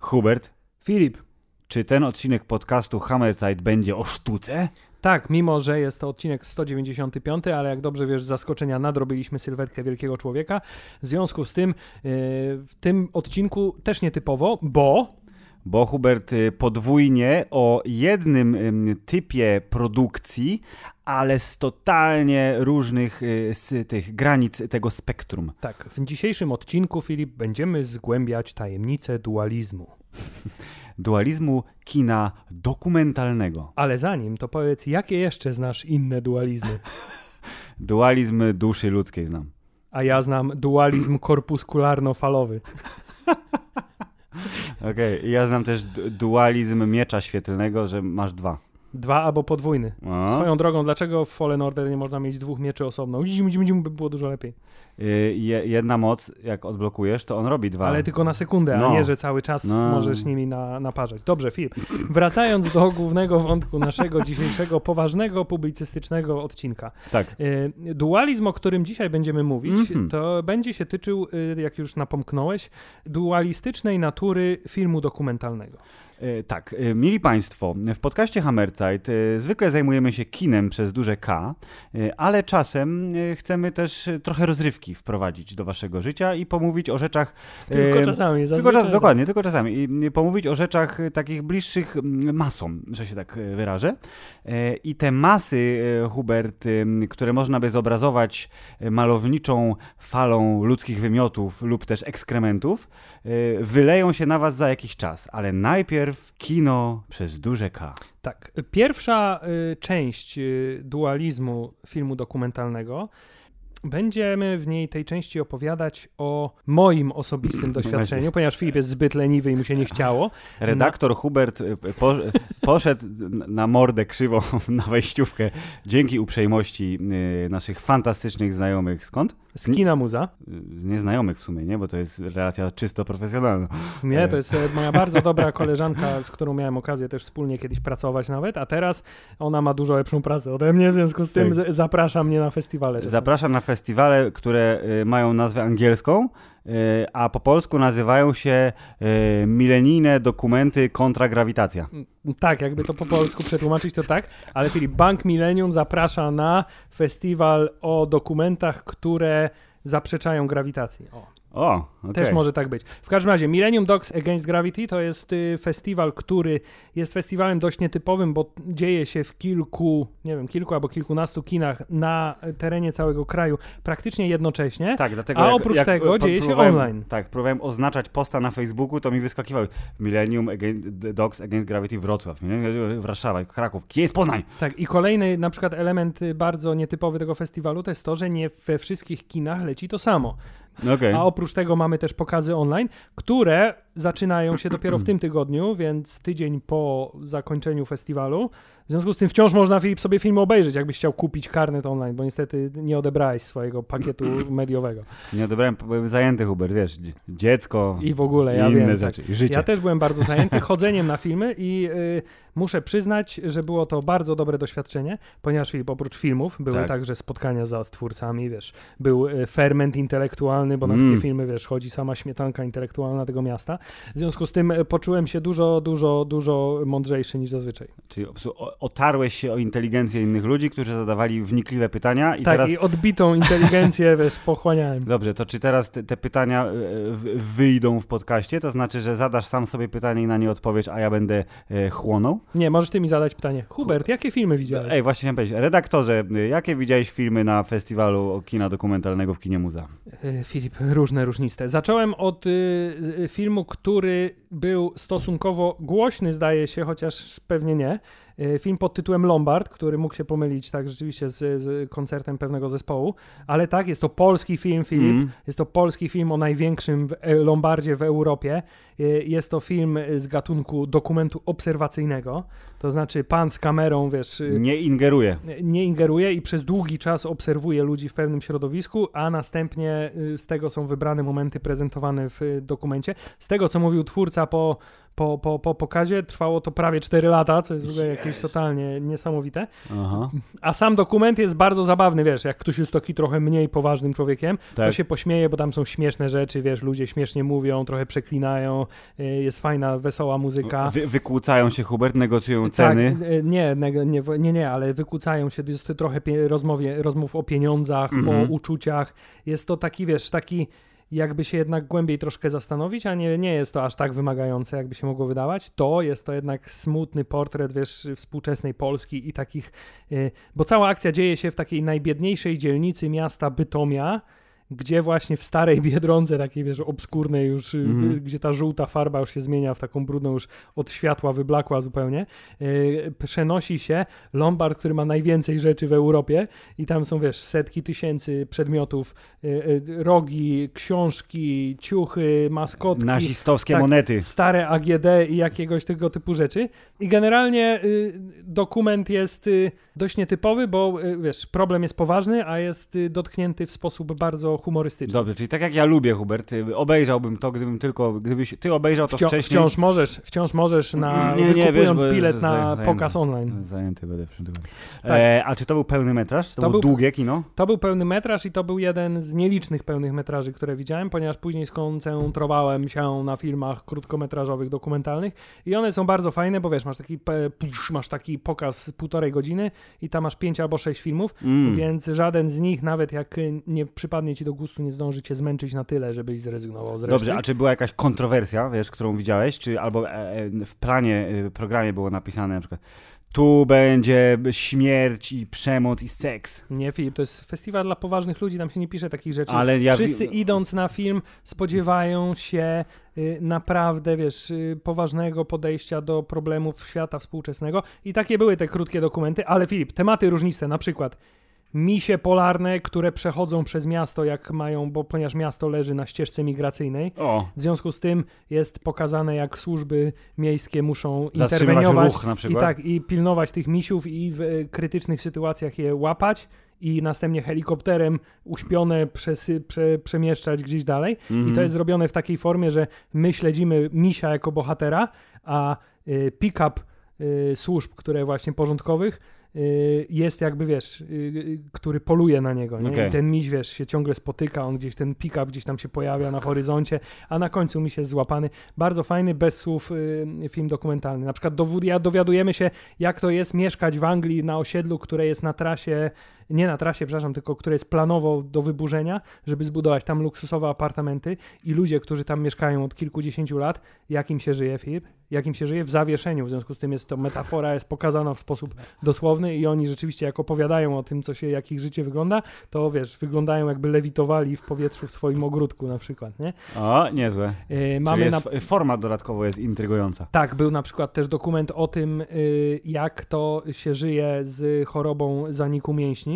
Hubert, Filip, czy ten odcinek podcastu Hammerzeit będzie o sztuce? tak, mimo że jest to odcinek 195, ale jak dobrze wiesz, z zaskoczenia nadrobiliśmy sylwetkę wielkiego człowieka. W związku z tym, yy, w tym odcinku też nietypowo, bo Bo Hubert y, podwójnie o jednym ym, typie produkcji, ale z totalnie różnych y, z tych granic tego spektrum. tak, w dzisiejszym odcinku, Filip, będziemy zgłębiać tajemnicę dualizmu. Dualizmu kina dokumentalnego. Ale zanim, to powiedz, jakie jeszcze znasz inne dualizmy? Dualizm duszy ludzkiej znam. A ja znam dualizm korpuskularno-falowy. Okej, ja znam też du- dualizm miecza świetlnego, że masz dwa. Dwa albo podwójny. O. Swoją drogą, dlaczego w Fallen Order nie można mieć dwóch mieczy osobno? Dzim, dzim, dzim, by było dużo lepiej. Y, je, jedna moc, jak odblokujesz, to on robi dwa. Ale tylko na sekundę, No. a nie, że cały czas No. możesz nimi na, naparzać. Dobrze, Filip. Wracając do głównego wątku naszego dzisiejszego poważnego, publicystycznego odcinka. Tak. Y, Dualizm, o którym dzisiaj będziemy mówić, Mhm. to będzie się tyczył, y, jak już napomknąłeś, dualistycznej natury filmu dokumentalnego. E, Tak, e, mili Państwo, w podcaście Hammerzeit e, zwykle zajmujemy się kinem przez duże K, ale czasem chcemy też trochę rozrywki wprowadzić do Waszego życia i pomówić o rzeczach... Tylko czasami, Tylko czas, dokładnie, tylko czasami. I pomówić o rzeczach takich bliższych masom, że się tak wyrażę. I te masy, Hubert, które można by zobrazować malowniczą falą ludzkich wymiotów lub też ekskrementów, wyleją się na Was za jakiś czas. Ale najpierw kino przez duże K. Tak. Pierwsza y, część y, dualizmu filmu dokumentalnego. Będziemy w niej tej części opowiadać o moim osobistym doświadczeniu, ponieważ Filip jest zbyt leniwy i mu się nie chciało. Redaktor Hubert e, po, poszedł na mordę krzywą na wejściówkę dzięki uprzejmości e, naszych fantastycznych znajomych. Skąd? Z kina muza. Z nieznajomych w sumie, nie? Bo to jest relacja czysto profesjonalna. Nie, to jest e, moja bardzo dobra koleżanka, z którą miałem okazję też wspólnie kiedyś pracować nawet, a teraz ona ma dużo lepszą pracę ode mnie, w związku z tym Tak. zaprasza mnie na festiwale. czasami. Zapraszam na festiwale, które y, mają nazwę angielską, y, a po polsku nazywają się y, milenijne dokumenty kontra grawitacja. Tak, jakby to po polsku przetłumaczyć, to tak. Ale Filip, Bank Millennium zaprasza na festiwal o dokumentach, które zaprzeczają grawitacji. O, O, okej. Też może tak być. W każdym razie, Millennium Dogs Against Gravity to jest y, festiwal, który jest festiwalem dość nietypowym, bo dzieje się w kilku, nie wiem, kilku albo kilkunastu kinach na terenie całego kraju praktycznie jednocześnie. Tak, dlatego A jak, oprócz jak tego po- dzieje się online. Tak, próbowałem oznaczać posta na Facebooku, to mi wyskakiwały Millennium Against, Dogs Against Gravity Wrocław, Millennium Warszawa, Kraków, Kiej jest Poznań. Tak, i kolejny na przykład element y, bardzo nietypowy tego festiwalu to jest to, że nie we wszystkich kinach leci to samo. No Okej. A oprócz tego mamy też pokazy online, które zaczynają się dopiero w tym tygodniu, więc tydzień po zakończeniu festiwalu. W związku z tym wciąż można Filip sobie film obejrzeć, jakbyś chciał kupić karnet online, bo niestety nie odebrałeś swojego pakietu mediowego. Nie odebrałem, byłem zajęty Hubert, wiesz, dzie- dziecko I w ogóle, ja i inne wiem. rzeczy, Tak. i życie. Ja też byłem bardzo zajęty chodzeniem na filmy i y, muszę przyznać, że było to bardzo dobre doświadczenie, ponieważ Filip, oprócz filmów były Tak. także spotkania z twórcami, wiesz, był y, ferment intelektualny, bo na Mm. takie filmy, wiesz, chodzi sama śmietanka intelektualna tego miasta. W związku z tym y, poczułem się dużo, dużo, dużo mądrzejszy niż zazwyczaj. Czyli otarłeś się o inteligencję innych ludzi, którzy zadawali wnikliwe pytania i tak, teraz... i odbitą inteligencję, wiesz, pochłaniałem. Dobrze, to czy teraz te, te pytania e, wyjdą w podcaście? To znaczy, że zadasz sam sobie pytanie i na nie odpowiesz, a ja będę e, chłonął? Nie, możesz ty mi zadać pytanie. Hubert, jakie filmy widziałeś? Ej, właśnie chciałem powiedzieć, redaktorze, jakie widziałeś filmy na festiwalu kina dokumentalnego w Kinie Muza? E, Filip, różne, różniste. Zacząłem od y, y, filmu, który był stosunkowo głośny, zdaje się, chociaż pewnie nie. Y, Film pod tytułem Lombard, który mógł się pomylić tak rzeczywiście z, z koncertem pewnego zespołu, ale tak, jest to polski film, Filip. Mm. Jest to polski film o największym w, e, Lombardzie w Europie. Y, Jest to film z gatunku dokumentu obserwacyjnego, to znaczy pan z kamerą, wiesz, Nie ingeruje. nie ingeruje i przez długi czas obserwuje ludzi w pewnym środowisku, a następnie z tego są wybrane momenty prezentowane w dokumencie. Z tego, co mówił twórca po, po, po, po pokazie. Trwało to prawie 4 lata, co jest w ogóle jakieś totalnie niesamowite. Aha. A sam dokument jest bardzo zabawny, wiesz, jak ktoś jest taki trochę mniej poważnym człowiekiem, to Tak. się pośmieje, bo tam są śmieszne rzeczy, wiesz, ludzie śmiesznie mówią, trochę przeklinają, y, jest fajna, wesoła muzyka. Wy, wykłócają się, Hubert, negocjują ceny. Tak, y, nie, nie, nie, nie, ale wykłócają się, jest trochę rozmowie, rozmów o pieniądzach, Mhm. o uczuciach. Jest to taki, wiesz, taki jakby się jednak głębiej troszkę zastanowić, a nie, nie jest to aż tak wymagające, jakby się mogło wydawać. To jest to jednak smutny portret, wiesz, współczesnej Polski i takich, y, bo cała akcja dzieje się w takiej najbiedniejszej dzielnicy miasta Bytomia, gdzie właśnie w starej Biedronce, takiej wiesz, obskurnej już, Mhm. gdzie ta żółta farba już się zmienia w taką brudną już od światła wyblakła zupełnie, yy, przenosi się Lombard, który ma najwięcej rzeczy w Europie i tam są, wiesz, setki tysięcy przedmiotów, yy, yy, rogi, książki, ciuchy, maskotki, Nazistowskie tak. monety. stare AGD i jakiegoś tego typu rzeczy. I generalnie y, dokument jest dość nietypowy, bo wiesz, problem jest poważny, a jest dotknięty w sposób bardzo humorystyczny. Dobrze, czyli tak jak ja lubię, Hubert, y, obejrzałbym to, gdybym tylko, gdybyś ty obejrzał to wcześniej. wciąż możesz, wciąż możesz na, Nie, nie, wykupując wiesz, bilet na zajęty. pokaz online. Zajęty będę w przyszłym tygodniu. Tak. E, a czy to był pełny metraż? To, To było był- długie kino? To był pełny metraż i to był jeden z nielicznych pełnych metraży, które widziałem, ponieważ później skoncentrowałem się na filmach krótkometrażowych, dokumentalnych i one są bardzo fajne, bo wiesz, masz taki, masz taki pokaz półtorej godziny i tam masz pięć albo sześć filmów, Mm. więc żaden z nich, nawet jak nie przypadnie ci do gustu, nie zdąży cię zmęczyć na tyle, żebyś zrezygnował z reszty. Dobrze, a czy była jakaś kontrowersja, wiesz, którą widziałeś, czy albo e, e, w planie, e, programie było napisane na przykład tu będzie śmierć i przemoc i seks. Nie, Filip, to jest festiwal dla poważnych ludzi, tam się nie pisze takich rzeczy. Ale ja Wszyscy idąc na film spodziewają się y, naprawdę, wiesz, y, poważnego podejścia do problemów świata współczesnego i takie były te krótkie dokumenty, ale Filip, tematy różniste, na przykład misie polarne, które przechodzą przez miasto, jak mają, bo ponieważ miasto leży na ścieżce migracyjnej, O, w związku z tym jest pokazane, jak służby miejskie muszą interweniować ruch na i tak, i pilnować tych misiów i w krytycznych sytuacjach je łapać i następnie helikopterem uśpione przesy, prze, przemieszczać gdzieś dalej. Mhm. I to jest zrobione w takiej formie, że my śledzimy misia jako bohatera, a y, pick-up y, służb, które właśnie porządkowych jest jakby, wiesz, y, y, który poluje na niego, nie? Okej. I ten miś, wiesz, się ciągle spotyka, on gdzieś, ten pick-up gdzieś tam się pojawia na horyzoncie, a na końcu miś jest złapany. Bardzo fajny, bez słów y, film dokumentalny. Na przykład dowiadujemy się, jak to jest mieszkać w Anglii na osiedlu, które jest na trasie, nie na trasie, przepraszam, tylko które jest planowo do wyburzenia, żeby zbudować tam luksusowe apartamenty i ludzie, którzy tam mieszkają od kilkudziesięciu lat, jak im się żyje, Filip? Jak im się żyje? W zawieszeniu. W związku z tym jest to metafora, jest pokazana w sposób dosłowny i oni rzeczywiście jak opowiadają o tym, co się, jak ich życie wygląda, to wiesz, wyglądają jakby lewitowali w powietrzu w swoim ogródku na przykład, nie? O, niezłe. Yy, Mamy jest, na... f- Forma dodatkowo jest intrygująca. Tak, był na przykład też dokument o tym, y, jak to się żyje z chorobą zaniku mięśni,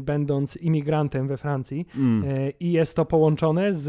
będąc imigrantem we Francji. Mm. Y, I jest to połączone z,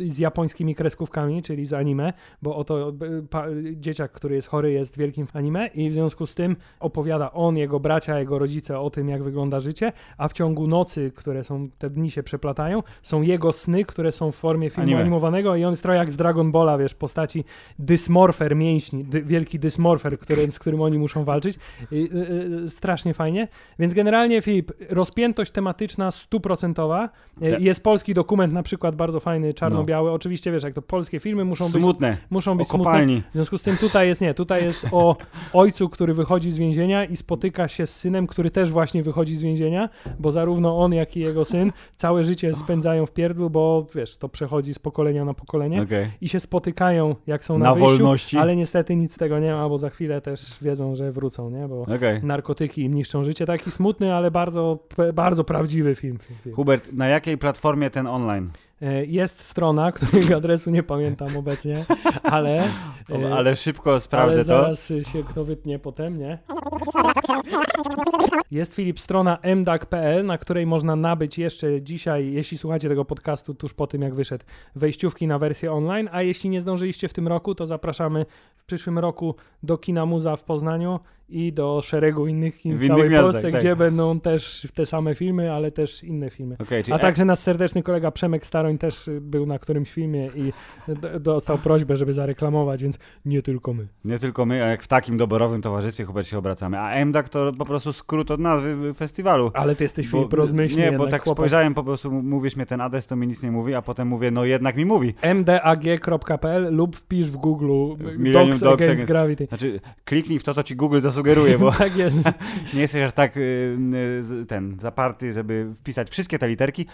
y, z japońskimi kreskówkami, czyli z anime, bo oto y, pa, dzieciak, który jest chory, jest wielkim anime i w związku z tym opowiada on, jego bracia, jego rodzice o tym, jak wygląda życie, a w ciągu nocy, które są, te dni się przeplatają, są jego sny, które są w formie filmu Anime. animowanego i on jest trochę jak z Dragon Balla, wiesz, postaci dysmorfer mięśni, dy, wielki dysmorfer, który, z którym oni muszą walczyć. I, y, y, strasznie fajnie. Więc generalnie, Filip, rozpiętość tematyczna stuprocentowa. Y, Tak. Jest polski dokument na przykład bardzo fajny, czarno-biały. Oczywiście, wiesz, jak to polskie filmy muszą być, Smutne. muszą O być smutne. kopalni. W związku z tym tutaj jest nie, tutaj jest o ojcu, który wychodzi z więzienia i spotyka się z synem, który też właśnie wychodzi z więzienia, bo zarówno on, jak i jego syn całe życie spędzają w pierdlu, bo wiesz, to przechodzi z pokolenia na pokolenie Okej. i się spotykają, jak są na, Na wyjściu, wolności. ale niestety nic z tego nie ma, bo za chwilę też wiedzą, że wrócą, nie? Bo Okej. narkotyki im niszczą życie. Taki smutny, ale bardzo, bardzo prawdziwy film. film. Hubert, na jakiej platformie ten online? E, Jest strona, której adresu nie pamiętam obecnie, ale, e, ale szybko sprawdzę ale to. zaraz się kto wytnie potem, nie? Jest Filip strona mdag.pl, na której można nabyć jeszcze dzisiaj, jeśli słuchacie tego podcastu tuż po tym jak wyszedł, wejściówki na wersję online, a jeśli nie zdążyliście w tym roku, to zapraszamy w przyszłym roku do Kina Muza w Poznaniu i do szeregu innych kin w, W całej miastach, Polsce, tak. gdzie będą też te same filmy, ale też inne filmy. Czyli A także nasz serdeczny kolega Przemek Staroń też był na którymś filmie i dostał prośbę, żeby zareklamować, więc nie tylko my. Nie tylko my, a jak w takim doborowym towarzystwie chyba się obracamy. A MDAK to po prostu skrót od nazwy festiwalu. Ale ty jesteś Filip rozmyślny. Nie, bo tak chłopak. spojrzałem po prostu, mówisz mnie ten adres, to mi nic nie mówi, a potem mówię, no jednak mi mówi. mdag.pl lub wpisz w Google Docs, Docs Against Gravity. Znaczy, kliknij w to, co ci Google zasugeruje, bo tak jest. nie jesteś aż tak y, y, ten zaparty, żeby wpisać wszystkie te literki.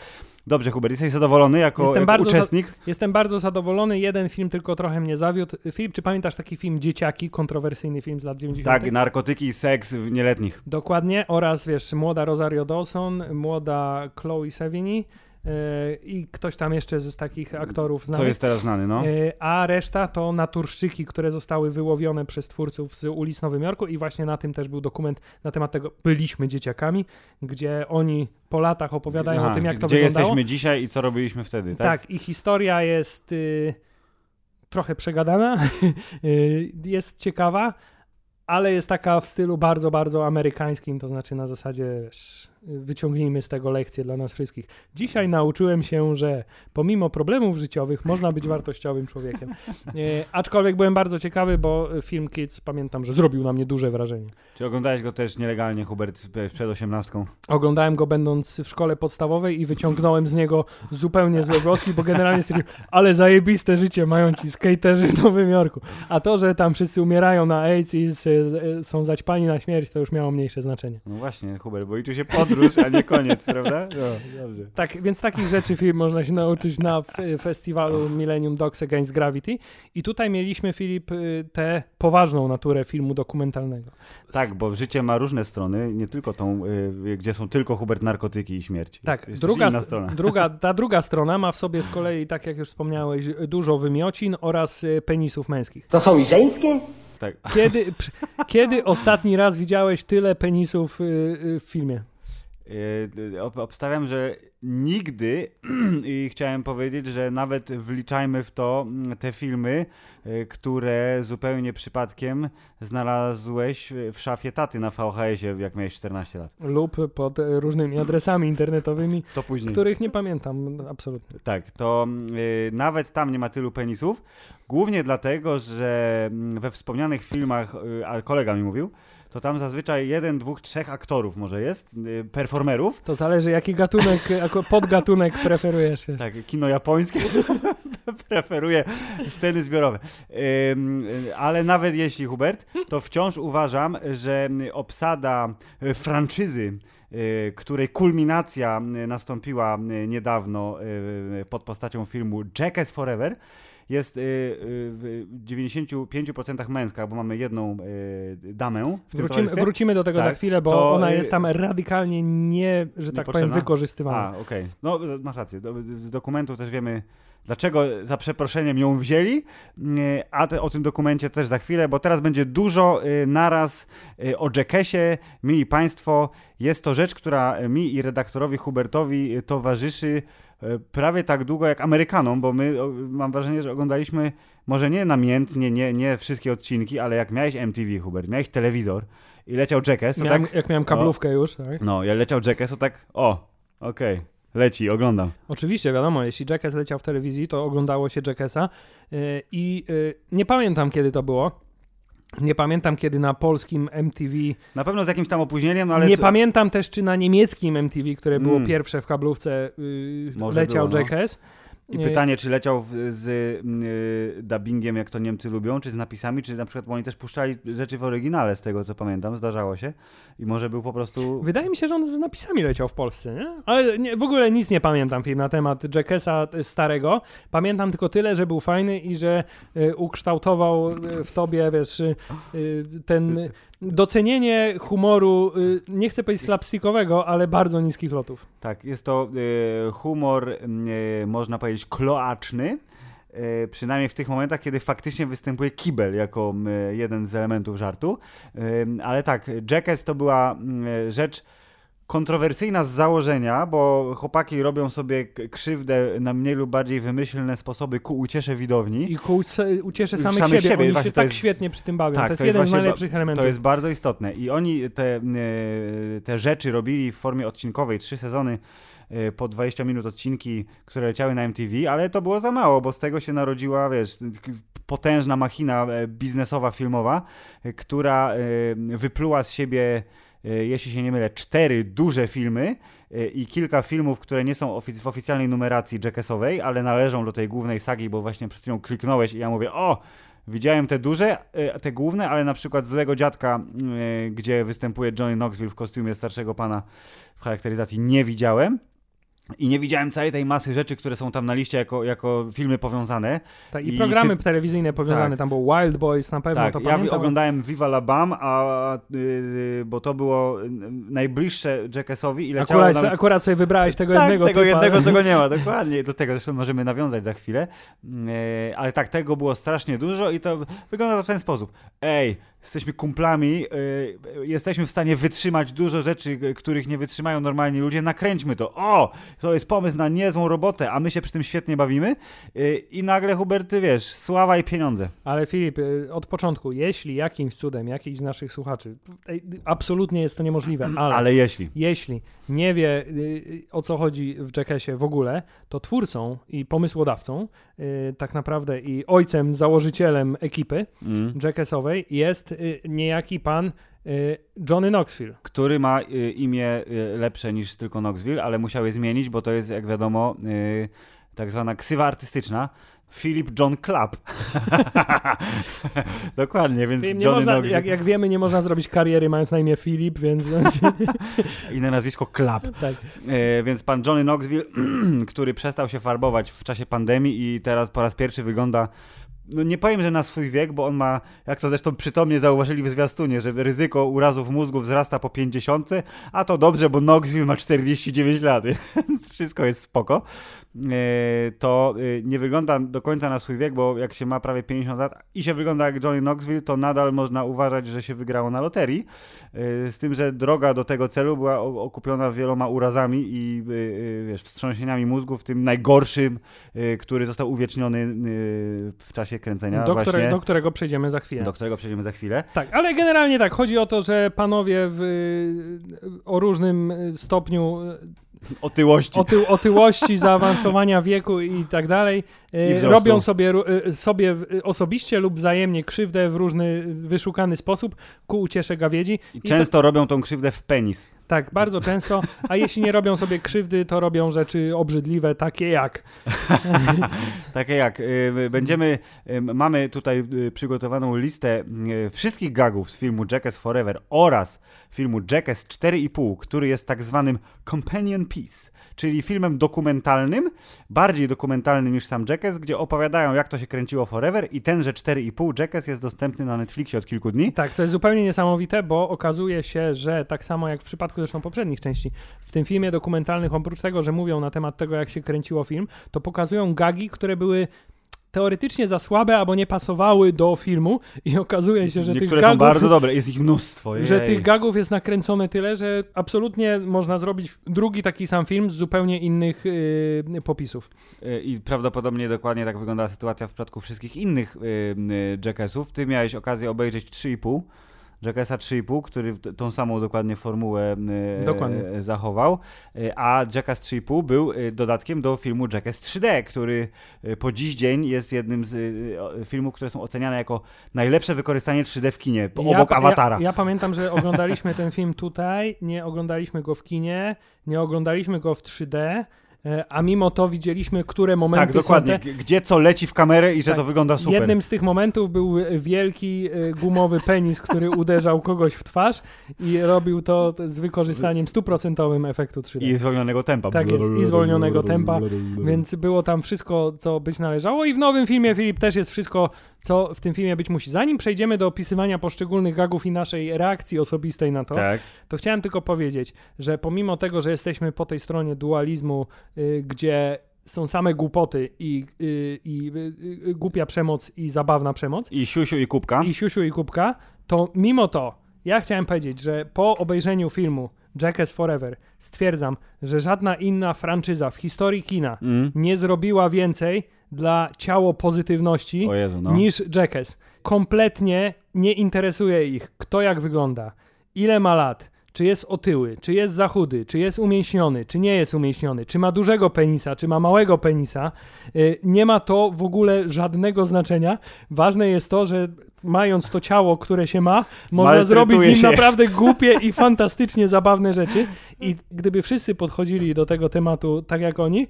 Dobrze, Hubert, jesteś zadowolony jako, jestem jako uczestnik? Za, jestem bardzo zadowolony. Jeden film tylko trochę mnie zawiódł. Filip, czy pamiętasz taki film Dzieciaki, kontrowersyjny film z lat 90. Tak, narkotyki i seks w nieletnich. Dokładnie, oraz wiesz, młoda Rosario Dawson, młoda Chloe Sevigny i ktoś tam jeszcze z takich aktorów znanych. Co jest teraz znany, no. E, a reszta to naturszczyki, które zostały wyłowione przez twórców z ulic Nowym Jorku i właśnie na tym też był dokument na temat tego Byliśmy dzieciakami, gdzie oni po latach opowiadają Aha, o tym, jak to gdzie wyglądało. Gdzie jesteśmy dzisiaj i co robiliśmy wtedy, tak? Tak, i historia jest y, trochę przegadana, y, jest ciekawa, ale jest taka w stylu bardzo, bardzo amerykańskim, to znaczy na zasadzie wiesz, wyciągnijmy z tego lekcję dla nas wszystkich. Dzisiaj nauczyłem się, że pomimo problemów życiowych można być wartościowym człowiekiem. E, aczkolwiek byłem bardzo ciekawy, bo film Kids pamiętam, że zrobił na mnie duże wrażenie. Czy oglądałeś go też nielegalnie, Hubert, przed osiemnastką? Oglądałem go będąc w szkole podstawowej i wyciągnąłem z niego zupełnie złe włoski, bo generalnie stwierdziłem, ale zajebiste życie mają ci skaterzy w Nowym Jorku. A to, że tam wszyscy umierają na AIDS i są zaćpani na śmierć, to już miało mniejsze znaczenie. No właśnie, Hubert, bo i tu się pod podróż, a nie koniec, prawda? No, dobrze. Tak, więc takich rzeczy film można się nauczyć na festiwalu Millennium Dogs Against Gravity. I tutaj mieliśmy, Filip, y, tę poważną naturę filmu dokumentalnego. Tak, bo życie ma różne strony, nie tylko tą, y, gdzie są tylko Hubert narkotyki i śmierć. Tak, jest, druga, strona. Druga, ta druga strona ma w sobie z kolei, tak jak już wspomniałeś, dużo wymiocin oraz y, penisów męskich. To są i żeńskie? Tak. Kiedy, kiedy ostatni raz widziałeś tyle penisów w filmie? Yy, obstawiam, że nigdy i chciałem powiedzieć, że nawet wliczajmy w to mm, te filmy, yy, które zupełnie przypadkiem znalazłeś w szafie taty na VHS-ie, jak miałeś 14 lat. Lub pod różnymi adresami internetowymi, których nie pamiętam absolutnie. Tak, to yy, nawet tam nie ma tylu penisów, głównie dlatego, że mm, we wspomnianych filmach, a kolega mi mówił, to tam zazwyczaj jeden, dwóch, trzech aktorów może jest, y, performerów. To zależy jaki gatunek, podgatunek preferujesz. Tak, kino japońskie preferuje sceny zbiorowe. ale nawet jeśli, Hubert, to wciąż uważam, że obsada y, franczyzy y, której kulminacja nastąpiła niedawno pod postacią filmu Jackass Forever, jest y, y, w 95% męska, bo mamy jedną y, damę w tym wrócimy, wrócimy do tego tak, za chwilę, bo to, ona jest tam radykalnie nie, że tak powiem, wykorzystywana. A, okej. Okay. No, masz rację. Z dokumentów też wiemy, dlaczego za przeproszeniem ją wzięli, a te, o tym dokumencie też za chwilę, bo teraz będzie dużo naraz o Jackassie. Mili Państwo, jest to rzecz, która mi i redaktorowi Hubertowi towarzyszy prawie tak długo jak Amerykanom, bo my mam wrażenie, że oglądaliśmy może nie namiętnie, nie, nie wszystkie odcinki, ale jak miałeś MTV, Hubert, miałeś telewizor i leciał Jackass, to miałem, tak... Jak miałem kablówkę już, tak? No, jak leciał Jackass, to tak, o, okej. Okay. Leci, oglądam. Oczywiście, wiadomo, jeśli Jackass leciał w telewizji, to oglądało się Jackassa yy, i yy, nie pamiętam kiedy to było, nie pamiętam kiedy na polskim MTV. Na pewno z jakimś tam opóźnieniem, ale. Nie pamiętam też, czy na niemieckim MTV, które było mm. pierwsze w kablówce, yy, leciał było, no. Jackass. I pytanie, czy leciał w, z y, dubbingiem, jak to Niemcy lubią, czy z napisami, czy na przykład oni też puszczali rzeczy w oryginale, z tego co pamiętam, zdarzało się. I może był po prostu. Wydaje mi się, że on z napisami leciał w Polsce, nie? Ale nie, w ogóle nic nie pamiętam film na temat Jackessa starego. Pamiętam tylko tyle, że był fajny i że y, ukształtował w tobie, wiesz, y, ten docenienie humoru, y, nie chcę powiedzieć slapstickowego, ale bardzo niskich lotów. Tak, jest to y, humor, y, można powiedzieć, kloaczny. Przynajmniej w tych momentach, kiedy faktycznie występuje kibel jako jeden z elementów żartu. Ale tak, Jackass to była rzecz kontrowersyjna z założenia, bo chłopaki robią sobie krzywdę na mniej lub bardziej wymyślne sposoby ku uciesze widowni. I ku uciesze samych, samych siebie. siebie. Oni się tak jest, świetnie przy tym bawią. Tak, to jest to jeden z najlepszych elementów. To jest bardzo istotne. I oni te, e, te rzeczy robili w formie odcinkowej, trzy sezony y, po 20 minut odcinki, które leciały na MTV, ale to było za mało, bo z tego się narodziła, wiesz, potężna machina e, biznesowa, filmowa, e, która wypluła z siebie jeśli się nie mylę, cztery duże filmy i kilka filmów, które nie są w oficjalnej numeracji Jackassowej, ale należą do tej głównej sagi, bo właśnie przed chwilą kliknąłeś i ja mówię, o, Widziałem te duże, e, te główne, ale na przykład Złego Dziadka, e, gdzie występuje Johnny Knoxville w kostiumie starszego pana w charakteryzacji, nie widziałem. I nie widziałem całej tej masy rzeczy, które są tam na liście jako, jako filmy powiązane. Tak, i, I programy ty... telewizyjne powiązane, tak. tam był Wild Boys na pewno, tak, to ja pamiętam. oglądałem Viva la Bam, a, yy, bo to było najbliższe Jackassowi i akurat, nawet... akurat sobie wybrałeś tego tak, jednego tego typa. jednego, co go nie ma, dokładnie. Do tego zresztą możemy nawiązać za chwilę. Yy, ale tak, tego było strasznie dużo i to wygląda to w ten sposób. Ej, jesteśmy kumplami, y, jesteśmy w stanie wytrzymać dużo rzeczy, których nie wytrzymają normalni ludzie, nakręćmy to. O, to jest pomysł na niezłą robotę, a my się przy tym świetnie bawimy. Y, I nagle, Hubert, ty wiesz, sława i pieniądze. Ale Filip, y, od początku, jeśli jakimś cudem jakiś z naszych słuchaczy, absolutnie jest to niemożliwe, ale, ale jeśli. jeśli nie wie o co chodzi w Jackassie w ogóle, to twórcą i pomysłodawcą, tak naprawdę i ojcem, założycielem ekipy mm. Jackassowej jest niejaki pan y, Johnny Knoxville. Który ma y, imię lepsze niż tylko Knoxville, ale musiał je zmienić, bo to jest, jak wiadomo, tak zwana ksywa artystyczna. Philip John Club. Dokładnie, więc nie Johnny można, jak, jak, wiemy, nie można zrobić kariery mając na imię Philip, więc... I na nazwisko Club. Tak. E, więc pan Johnny Knoxville, który przestał się farbować w czasie pandemii i teraz po raz pierwszy wygląda no nie powiem, że na swój wiek, bo on ma, jak to zresztą przytomnie zauważyli w zwiastunie, że ryzyko urazów mózgu wzrasta po 50, a to dobrze, bo Knoxville ma 49 lat, więc wszystko jest spoko. E, to e, nie wygląda do końca na swój wiek, bo jak się ma prawie 50 lat i się wygląda jak Johnny Knoxville, to nadal można uważać, że się wygrało na loterii. E, z tym, że droga do tego celu była okupiona wieloma urazami i wiesz, wstrząsieniami mózgu, w tym najgorszym, który został uwieczniony w czasie kręcenia. Do, które, do którego przejdziemy za chwilę. Do którego przejdziemy za chwilę. Tak, ale generalnie tak, chodzi o to, że panowie w, o różnym stopniu otyłości, oty, otyłości zaawansowania wieku i tak dalej, e, robią sobie, e, sobie osobiście lub wzajemnie krzywdę w różny wyszukany sposób ku uciesze gawiedzi. I, I często to... robią tą krzywdę w penis. Tak, bardzo często. A jeśli nie robią sobie krzywdy, to robią rzeczy obrzydliwe, takie jak. takie jak. Y, będziemy. Y, mamy tutaj y, przygotowaną listę wszystkich gagów z filmu Jackass Forever oraz filmu Jackass 4,5, który jest tak zwanym companion piece czyli filmem dokumentalnym, bardziej dokumentalnym niż sam Jackass, gdzie opowiadają, jak to się kręciło Forever i tenże 4,5 Jackass jest dostępny na Netflixie od kilku dni. Tak, to jest zupełnie niesamowite, bo okazuje się, że tak samo jak w przypadku zresztą poprzednich części, w tym filmie dokumentalnych, oprócz tego, że mówią na temat tego, jak się kręciło film, to pokazują gagi, które były teoretycznie za słabe albo nie pasowały do filmu i okazuje się, że Niektóre tych gagów... są bardzo dobre, jest ich mnóstwo. Jej. Że tych gagów jest nakręcone tyle, że absolutnie można zrobić drugi taki sam film z zupełnie innych yy, popisów. Yy, I prawdopodobnie dokładnie tak wygląda sytuacja w przypadku wszystkich innych yy, Jackassów. Ty miałeś okazję obejrzeć 3,5 Jackassa 3,5, który tą samą dokładnie formułę e, dokładnie. zachował, e, a Jackass 3,5 był e, dodatkiem do filmu Jackass 3D, który po dziś dzień jest jednym z filmów, które są oceniane jako najlepsze wykorzystanie 3D w kinie, obok ja, Awatara. Ja, ja pamiętam, że oglądaliśmy ten film tutaj, nie oglądaliśmy go w kinie, nie oglądaliśmy go w 3D, E, a mimo to widzieliśmy, które momenty Tak, dokładnie. Te... Gdzie co leci w kamerę i że tak. to wygląda super. Jednym z tych momentów był wielki e, gumowy penis, który uderzał kogoś w twarz i robił to z wykorzystaniem stuprocentowym efektu 3D. I zwolnionego tempa. Tak jest, i zwolnionego tempa, więc było tam wszystko, co być należało i w nowym filmie, Filip, też jest wszystko, co w tym filmie być musi. Zanim przejdziemy do opisywania poszczególnych gagów i naszej reakcji osobistej na to, tak. to chciałem tylko powiedzieć, że pomimo tego, że jesteśmy po tej stronie dualizmu Y, gdzie są same głupoty i, y, i, i, y, i głupia przemoc i zabawna przemoc. I siusiu i kubka. I siusiu i kubka, to mimo to ja chciałem powiedzieć, że po obejrzeniu filmu Jackass Forever stwierdzam, że żadna inna franczyza w historii kina mm. nie zrobiła więcej dla ciało pozytywności Jezu, no. niż Jackass. Kompletnie nie interesuje ich, kto jak wygląda, ile ma lat, czy jest otyły, czy jest za chudy, czy jest umięśniony, czy nie jest umięśniony, czy ma dużego penisa, czy ma małego penisa, y, nie ma to w ogóle żadnego znaczenia. Ważne jest to, że mając to ciało, które się ma, można zrobić z nim się. naprawdę głupie i fantastycznie zabawne rzeczy. I gdyby wszyscy podchodzili do tego tematu tak jak oni,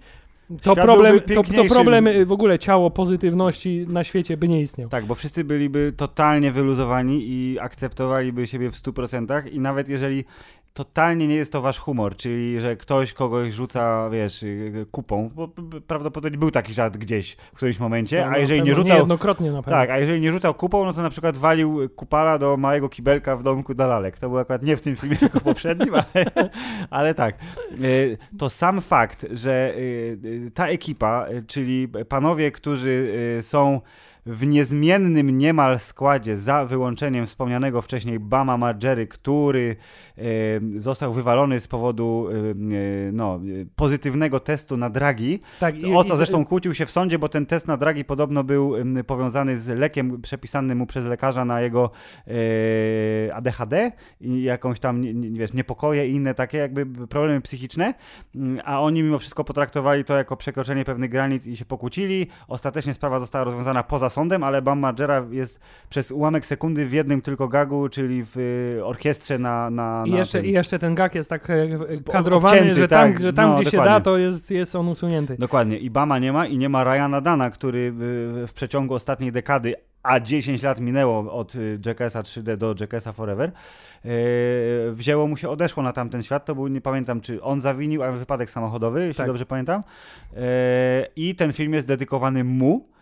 to problem, to, to, problem y, w ogóle ciało pozytywności na świecie by nie istniał. Tak, bo wszyscy byliby totalnie wyluzowani i akceptowaliby siebie w 100% i nawet jeżeli totalnie nie jest to wasz humor, czyli że ktoś kogoś rzuca, wiesz, y, kupą, bo prawdopodobnie był taki żart gdzieś w którymś momencie, no, a jeżeli nie rzucał... Niejednokrotnie na pewno. Tak, a jeżeli nie rzucał kupą, no to na przykład walił kupala do małego kibelka w domku dla lalek. To był akurat nie w tym filmie, tylko poprzednim, ale, ale tak. Y, to sam fakt, że y, ta ekipa, czyli panowie, którzy są w niezmiennym niemal składzie, za wyłączeniem wspomnianego wcześniej Bama Margery, który e, został wywalony z powodu e, e no, pozytywnego testu na dragi. Tak, i, o co zresztą kłócił się w sądzie, bo ten test na dragi podobno był powiązany z lekiem przepisanym mu przez lekarza na jego ADHD i jakąś tam, wiesz, niepokoje i inne takie jakby problemy psychiczne, mm, a oni mimo wszystko potraktowali to jako przekroczenie pewnych granic i się pokłócili. Ostatecznie sprawa została rozwiązana poza sądem, ale Bam Margera jest przez ułamek sekundy w jednym tylko gagu, czyli w y, orkiestrze na... na, I, jeszcze, I jeszcze ten gag jest tak e, kadrowany, Obcięty, że tam, tak, że tam no, gdzie dokładnie. się da, to jest, jest on usunięty. Dokładnie. I Bama nie ma i nie ma Ryana Dana, który w, w przeciągu ostatniej dekady a 10 lat minęło od y, Jackassa 3D do Jackassa Forever, yy, wzięło mu się, odeszło na tamten świat, to był, nie pamiętam, czy on zawinił, ale wypadek samochodowy, jeśli tak. dobrze pamiętam. Yy, I ten film jest dedykowany mu, Y,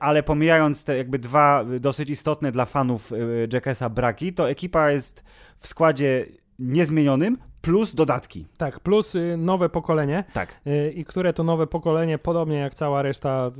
ale pomijając te jakby dwa dosyć istotne dla fanów y, Jackessa braki, to ekipa jest w składzie niezmienionym, plus dodatki. Tak, plus y, nowe pokolenie. Tak. Y, I które to nowe pokolenie, podobnie jak cała reszta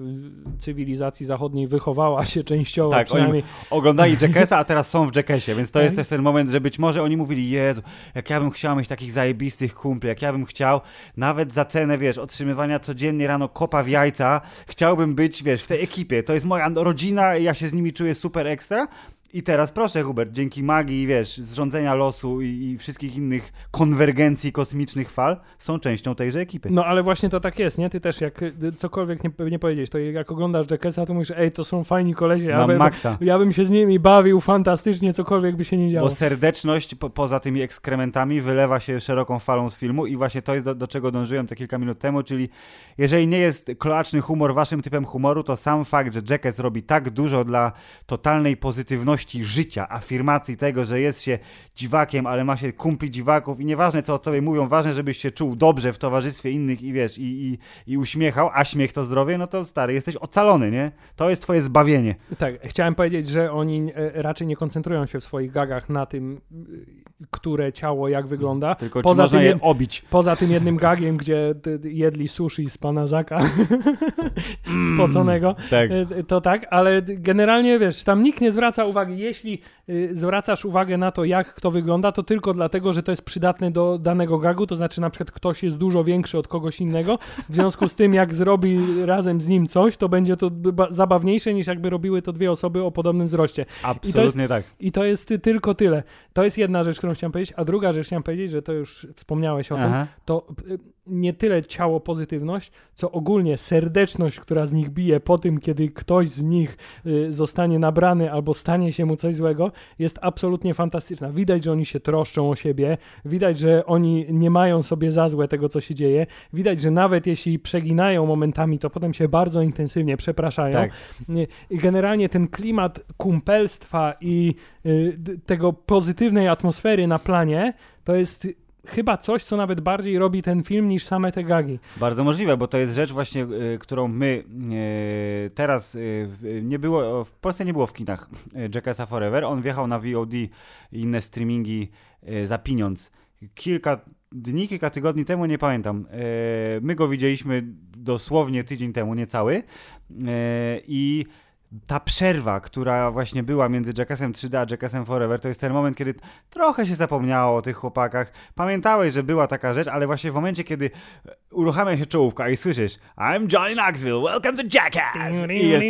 y, cywilizacji zachodniej, wychowała się częściowo tak, przynajmniej. Oni oglądali Jackessa, a teraz są w Jackassie, więc to tak. jest też ten moment, że być może oni mówili, Jezu, jak ja bym chciał mieć takich zajebistych kumpli, jak ja bym chciał, nawet za cenę, wiesz, otrzymywania codziennie rano kopa w jajca, chciałbym być, wiesz, w tej ekipie. To jest moja rodzina, ja się z nimi czuję super ekstra, i teraz proszę, Hubert, dzięki magii, wiesz, zrządzenia losu i, i, wszystkich innych konwergencji kosmicznych fal, są częścią tejże ekipy. No ale właśnie to tak jest, nie? Ty też, jak y, cokolwiek nie, nie powiedzieć, to jak oglądasz Jackessa, to mówisz, ej, to są fajni kolesie, ja, bym, ja bym się z nimi bawił fantastycznie, cokolwiek by się nie działo. Bo serdeczność po, poza tymi ekskrementami wylewa się szeroką falą z filmu i właśnie to jest do, do czego dążyłem te kilka minut temu, czyli jeżeli nie jest kloaczny humor waszym typem humoru, to sam fakt, że Jackass robi tak dużo dla totalnej pozytywności życia, afirmacji tego, że jest się dziwakiem, ale ma się kumpli dziwaków i nieważne co o tobie mówią, ważne, żebyś się czuł dobrze w towarzystwie innych i wiesz, i, i, i uśmiechał, a śmiech to zdrowie, no to stary, jesteś ocalony, nie? To jest twoje zbawienie. Tak, chciałem powiedzieć, że oni e, raczej nie koncentrują się w swoich gagach na tym, które ciało jak wygląda. Tylko poza można tym, je obić. Poza tym jednym gagiem, gdzie jedli sushi z pana Zaka spoconego, tak. E, to tak, ale generalnie wiesz, tam nikt nie zwraca uwagi jeśli y, zwracasz uwagę na to, jak kto wygląda, to tylko dlatego, że to jest przydatne do danego gagu, to znaczy na przykład ktoś jest dużo większy od kogoś innego, w związku z tym jak zrobi razem z nim coś, to będzie to zabawniejsze niż jakby robiły to dwie osoby o podobnym wzroście. Absolutnie I tak. I to jest tylko tyle. To jest jedna rzecz, którą chciałem powiedzieć, a druga rzecz chciałem powiedzieć, że to już wspomniałeś o Aha. tym, to y, nie tyle ciało pozytywność, co ogólnie serdeczność, która z nich bije po tym, kiedy ktoś z nich y, zostanie nabrany albo stanie się mu coś złego, jest absolutnie fantastyczna. Widać, że oni się troszczą o siebie, widać, że oni nie mają sobie za złe tego, co się dzieje, widać, że nawet jeśli przeginają momentami, to potem się bardzo intensywnie przepraszają. Tak. I generalnie ten klimat kumpelstwa i y, tego pozytywnej atmosfery na planie, to jest chyba coś, co nawet bardziej robi ten film niż same te gagi. Bardzo możliwe, bo to jest rzecz właśnie, y, którą my y, teraz y, nie było, w Polsce nie było w kinach Jackassa Forever. On wjechał na VOD i inne streamingi za pieniądz. Kilka dni, kilka tygodni temu, nie pamiętam. My go widzieliśmy dosłownie tydzień temu, niecały. I ta przerwa, która właśnie była między Jackassem 3D a Jackassem Forever, to jest ten moment, kiedy trochę się zapomniało o tych chłopakach. Pamiętałeś, że była taka rzecz, ale właśnie w momencie, kiedy uruchamia się czołówka i słyszysz I'm Johnny Knoxville, welcome to Jackass! I jest